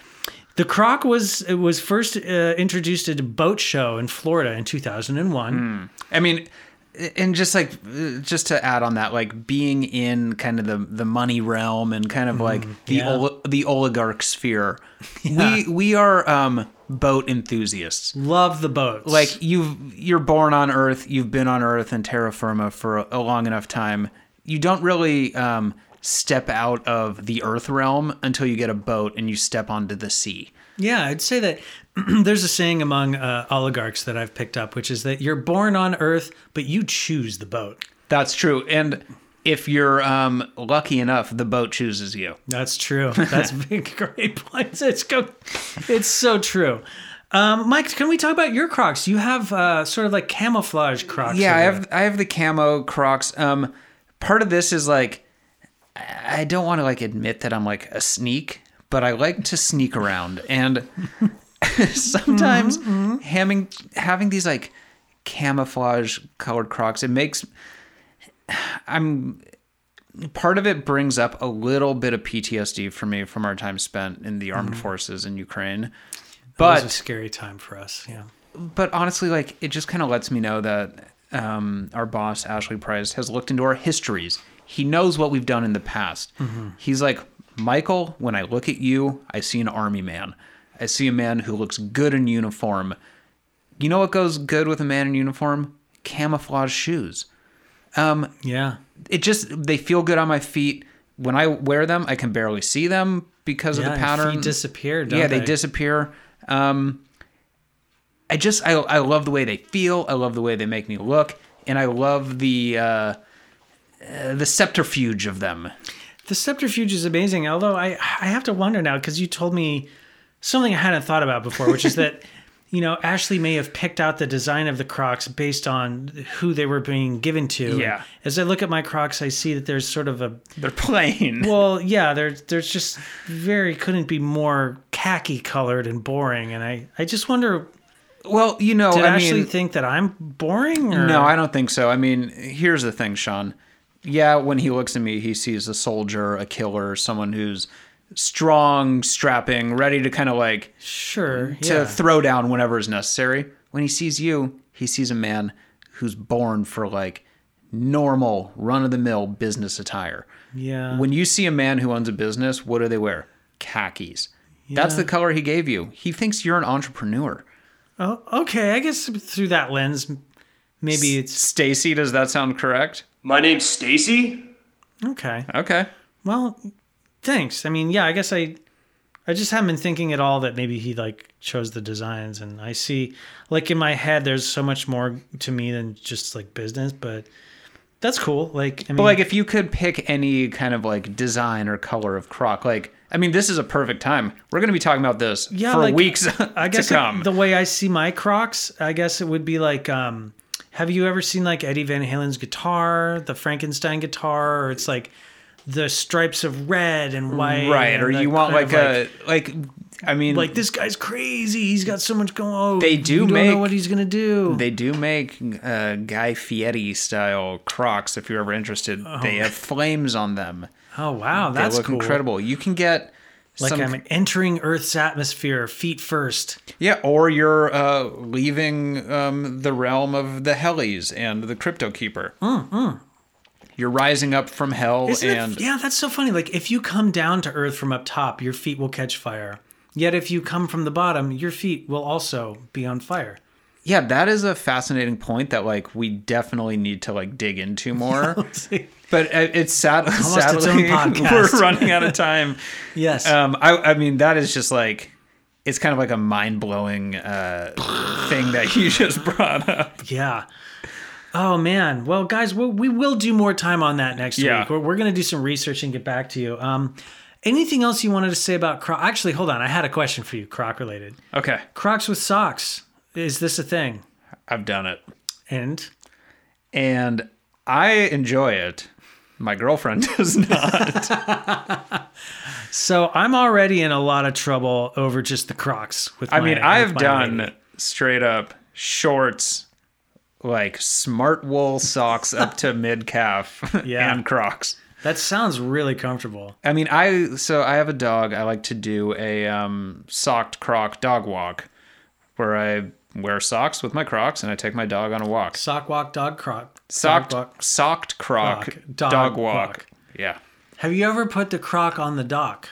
D: the Croc was it was first uh, introduced at a boat show in Florida in 2001.
C: I mean, and just like just to add on that, like being in kind of the the money realm and kind of like the
D: yeah.
C: oli- the oligarch sphere, [laughs] we we are um boat enthusiasts.
D: Love the boats.
C: Like you've you're born on Earth, you've been on Earth and terra firma for a, a long enough time. You don't really um step out of the Earth realm until you get a boat and you step onto the sea.
D: Yeah, I'd say that [clears throat] there's a saying among uh, oligarchs that I've picked up, which is that you're born on Earth, but you choose the boat.
C: That's true, and if you're um, lucky enough, the boat chooses you.
D: That's true. [laughs] That's a big, [laughs] great point. It's go. It's so true. Um, Mike, can we talk about your Crocs? You have uh, sort of like camouflage Crocs.
C: Yeah, I have I have the camo Crocs. Um, part of this is like I don't want to like admit that I'm like a sneak, but I like to sneak around, and [laughs] sometimes mm-hmm. having having these like camouflage colored Crocs, it makes I'm part of it brings up a little bit of PTSD for me from our time spent in the armed mm-hmm. forces in Ukraine.
D: It
C: But
D: was a scary time for us. Yeah.
C: but honestly, like it just kind of lets me know that um, our boss Ashley Price has looked into our histories. He knows what we've done in the past. Mm-hmm. He's like, Michael. When I look at you, I see an army man. I see a man who looks good in uniform. You know what goes good with a man in uniform? Camouflage shoes.
D: Um, Yeah.
C: It just they feel good on my feet. When I wear them, I can barely see them because
D: Yeah,
C: of the pattern.
D: feet disappear, don't
C: yeah, they
D: they?
C: disappear. Um, I just I I love the way they feel. I love the way they make me look, and I love the uh, uh, the subterfuge of them.
D: The subterfuge is amazing. Although I, I have to wonder now because you told me something I hadn't thought about before, which is that, [laughs] you know, Ashley may have picked out the design of the Crocs based on who they were being given to.
C: Yeah.
D: As I look at my Crocs, I see that there's sort of a
C: They're plain. [laughs]
D: well, yeah, there's there's just very couldn't be more khaki colored and boring, and I I just wonder
C: Well, you know,
D: Did
C: I
D: Ashley
C: mean,
D: think that I'm boring? Or?
C: no, I don't think so. I mean, here's the thing, Sean. Yeah, when he looks at me, he sees a soldier, a killer, someone who's strong, strapping, ready to kind of like
D: Sure.
C: to
D: yeah.
C: throw down whenever is necessary. When he sees you, he sees a man who's born for like normal, run of the mill business attire.
D: yeah.
C: When you see a man who owns a business, what do they wear? Khakis. That's the color he gave you. He thinks you're an entrepreneur.
D: oh, okay. I guess through that lens, maybe it's
C: Stacy, does that sound correct?
E: My name's Stacy.
D: okay.
C: Okay.
D: Well, thanks. I mean, yeah, I guess I I just haven't been thinking at all that maybe he like chose the designs and I see like in my head there's so much more to me than just like business, but that's cool. Like I mean
C: But like if you could pick any kind of like design or color of croc, like I mean this is a perfect time. We're gonna be talking about this
D: yeah,
C: for
D: like,
C: weeks [laughs]
D: I guess
C: to
D: it- the way I see my Crocs, I guess it would be like um have you ever seen like Eddie Van Halen's guitar, the Frankenstein guitar, or it's like the stripes of red and white,
C: right, or you want
D: kind
C: like a like I mean
D: like this guy's crazy. He's got so much going. on.
C: They do make-
D: know what he's gonna do.
C: They do make uh, Guy Fieri style Crocs. If you're ever interested, they have flames on them.
D: oh wow,
C: They
D: that's
C: look
D: cool.
C: incredible. You can get
D: Like
C: some,
D: I'm entering Earth's atmosphere, feet first.
C: yeah, or you're uh, leaving um, the realm of the Hellies and the Crypto Keeper. You're rising up from hell,
D: Isn't
C: and
D: it, yeah, that's so funny. Like if you come down to Earth from up top, your feet will catch fire. Yet if you come from the bottom, your feet will also be on fire.
C: yeah, that is a fascinating point that like we definitely need to like dig into more. [laughs] but it's sad.
D: its
C: sadly, [laughs] we're running out of time. [laughs]
D: yes.
C: Um, I, I mean, that is just like, it's kind of like a mind blowing uh, thing that you [sighs] just brought up.
D: yeah. Oh man. Well, guys, we, we will do more time on that next
C: Yeah.
D: week. We're, we're gonna do some research and get back to you. Um, anything else you wanted to say about Croc? Actually, hold on. I had a question for you, Croc related.
C: Okay,
D: Crocs with socks. Is this a thing?
C: I've done it.
D: And
C: And I enjoy it. My girlfriend [laughs] does not. [laughs]
D: so I'm already in a lot of trouble over just the Crocs. With
C: I
D: my-
C: mean, I've done
D: lady.
C: straight up shorts, like smart wool socks up to [laughs] mid calf
D: Yeah.
C: and Crocs.
D: That sounds really comfortable.
C: I mean, I so I have a dog. I like to do a um, socked croc dog walk, where I wear socks with my Crocs and I take my dog on a walk.
D: Sock walk, dog croc.
C: Socked
D: Dog
C: socked croc
D: Croc,
C: dog,
D: dog
C: walk.
D: walk.
C: Yeah,
D: Have you ever put the croc on the dock?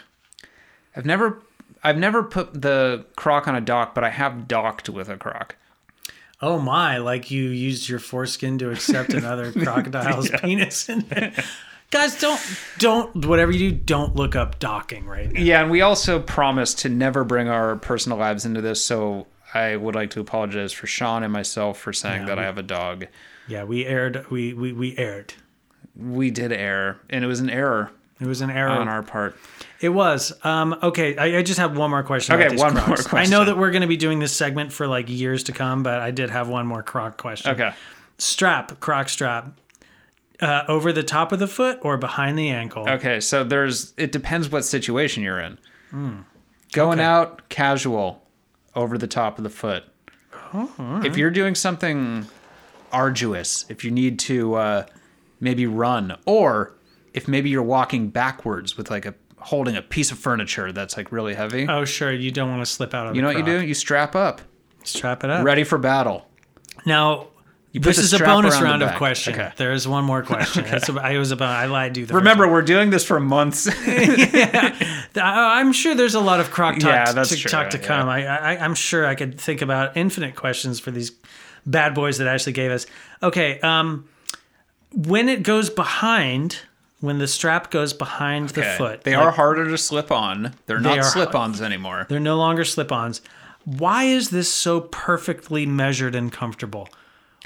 C: I've never I've never put the croc on a dock, but I have docked with a croc.
D: Oh my! Like you used your foreskin to accept another [laughs] crocodile's penis. Guys, don't don't whatever you do, don't look up docking right now.
C: Yeah, and we also promised to never bring our personal lives into this, so I would like to apologize for Sean and myself for saying that I have a dog.
D: Yeah, we aired. We we we aired.
C: We did air, and it was an error
D: It was an error
C: on our part.
D: It was. Um, okay, I, I just have one more question.
C: Okay, one more
D: Crocs. I know that we're going to be doing this segment for like years to come, but I did have one more croc question.
C: Okay.
D: Strap, croc strap, uh, over the top of the foot or behind the ankle?
C: Okay, so there's it depends what situation you're in. Going
D: Okay.
C: out casual, over the top of the foot. If you're doing something arduous, if you need to uh, maybe run, or if maybe you're walking backwards with like a holding a piece of furniture that's like really heavy,
D: Oh, sure. You don't want to slip out of.
C: you know what you do? You strap up,
D: Strap it up.
C: ready for battle.
D: Now, this is a bonus round of questions.
C: Okay.
D: There is one more question. [laughs] That's about, I was about. I lied to you.
C: Remember, we're doing this for months. [laughs]
D: I- I'm sure there's a lot of croc talk,
C: Yeah, that's
D: to,
C: true,
D: talk to
C: yeah.
D: come. I, I, I'm sure I could think about infinite questions for these bad boys that Ashley gave us. Okay, um, when it goes behind, when the strap goes behind the foot,
C: They
D: like,
C: are harder to slip on. They're
D: They
C: not
D: are-
C: slip-ons anymore.
D: They're no longer slip-ons. Why is this so perfectly measured and comfortable?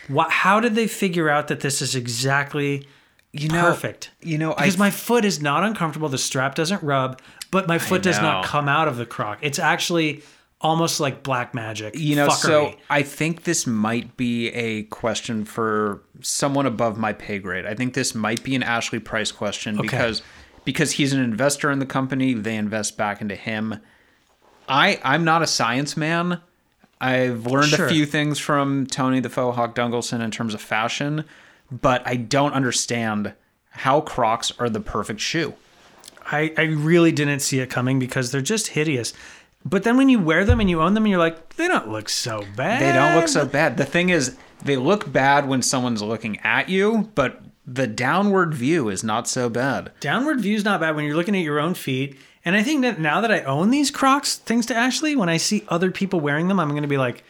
D: What, how did they figure out that this is exactly
C: You know,
D: perfect?
C: You know,
D: because
C: I
D: my foot is not uncomfortable. The strap doesn't rub, but my foot does not come out of the croc. It's actually almost like black magic.
C: You know, so. I think this might be a question for someone above my pay grade. I think this might be an Ashley Price question because because he's an investor in the company, they invest back into him. I I'm not a science man. I've learned
D: Sure.
C: a few things from Tony the Faux Hawk Dungleson in terms of fashion, but I don't understand how Crocs are the perfect shoe.
D: I, I really didn't see it coming because they're just hideous. But then when you wear them and you own them and you're like, they don't look so bad.
C: They don't look so bad. The thing is, they look bad when someone's looking at you, but the downward view is not so bad.
D: Downward view is not bad when you're looking at your own feet. And I think that now that I own these Crocs, things to Ashley, when I see other people wearing them, I'm going to be like,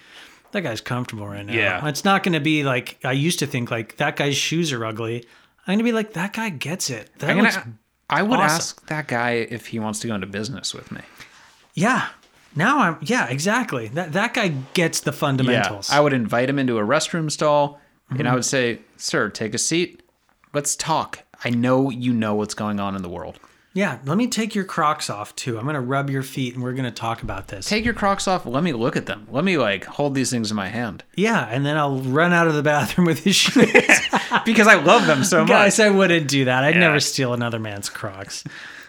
D: that guy's comfortable right now.
C: Yeah.
D: It's not going to be like I used to think like that guy's shoes are ugly. I'm going to be like that guy gets it. That
C: I'm
D: looks
C: gonna, I would
D: awesome.
C: ask that guy if he wants to go into business with me.
D: Yeah. Now I'm yeah, exactly. That that guy gets the fundamentals.
C: Yeah, I would invite him into a restroom stall and
D: Mm-hmm.
C: I would say, Sir, take a seat. Let's talk. I know you know what's going on in the world.
D: yeah, let me take your Crocs off too. I'm going to rub your feet and we're going to talk about this.
C: Take your Crocs off. Let me look at them. Let me like hold these things in my hand
D: yeah, and then I'll run out of the bathroom with his [laughs] shoes. [laughs]
C: because I love them so much.
D: Guys, I wouldn't do that. I'd
C: Yeah.
D: never steal another man's Crocs.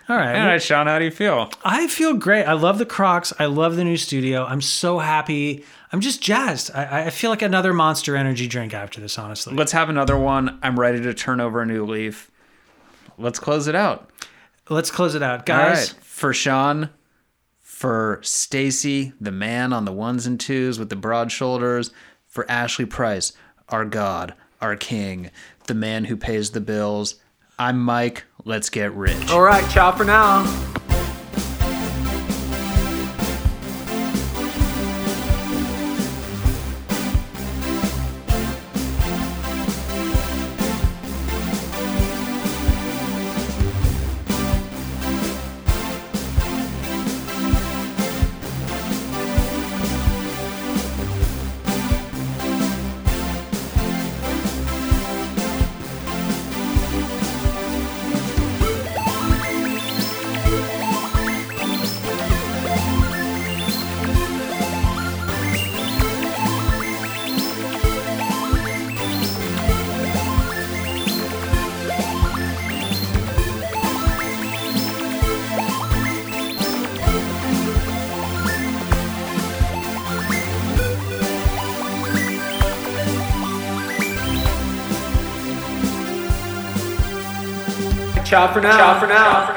D: All right.
C: All Sean, how do you feel?
D: I feel great. I love the Crocs. I love the new studio. I'm so happy. I'm just jazzed. I, I feel like another Monster Energy drink after this, honestly.
C: Let's have another one. I'm ready to turn over a new leaf. Let's close it out.
D: Let's close it out, guys.
C: right. For Sean, for Stacy, the man on the ones and twos with the broad shoulders, for Ashley Price, our God, our King, the man who pays the bills. I'm Mike. Let's get rich.
B: All right, ciao for now. Ciao for now. Ciao for now. Ciao for now.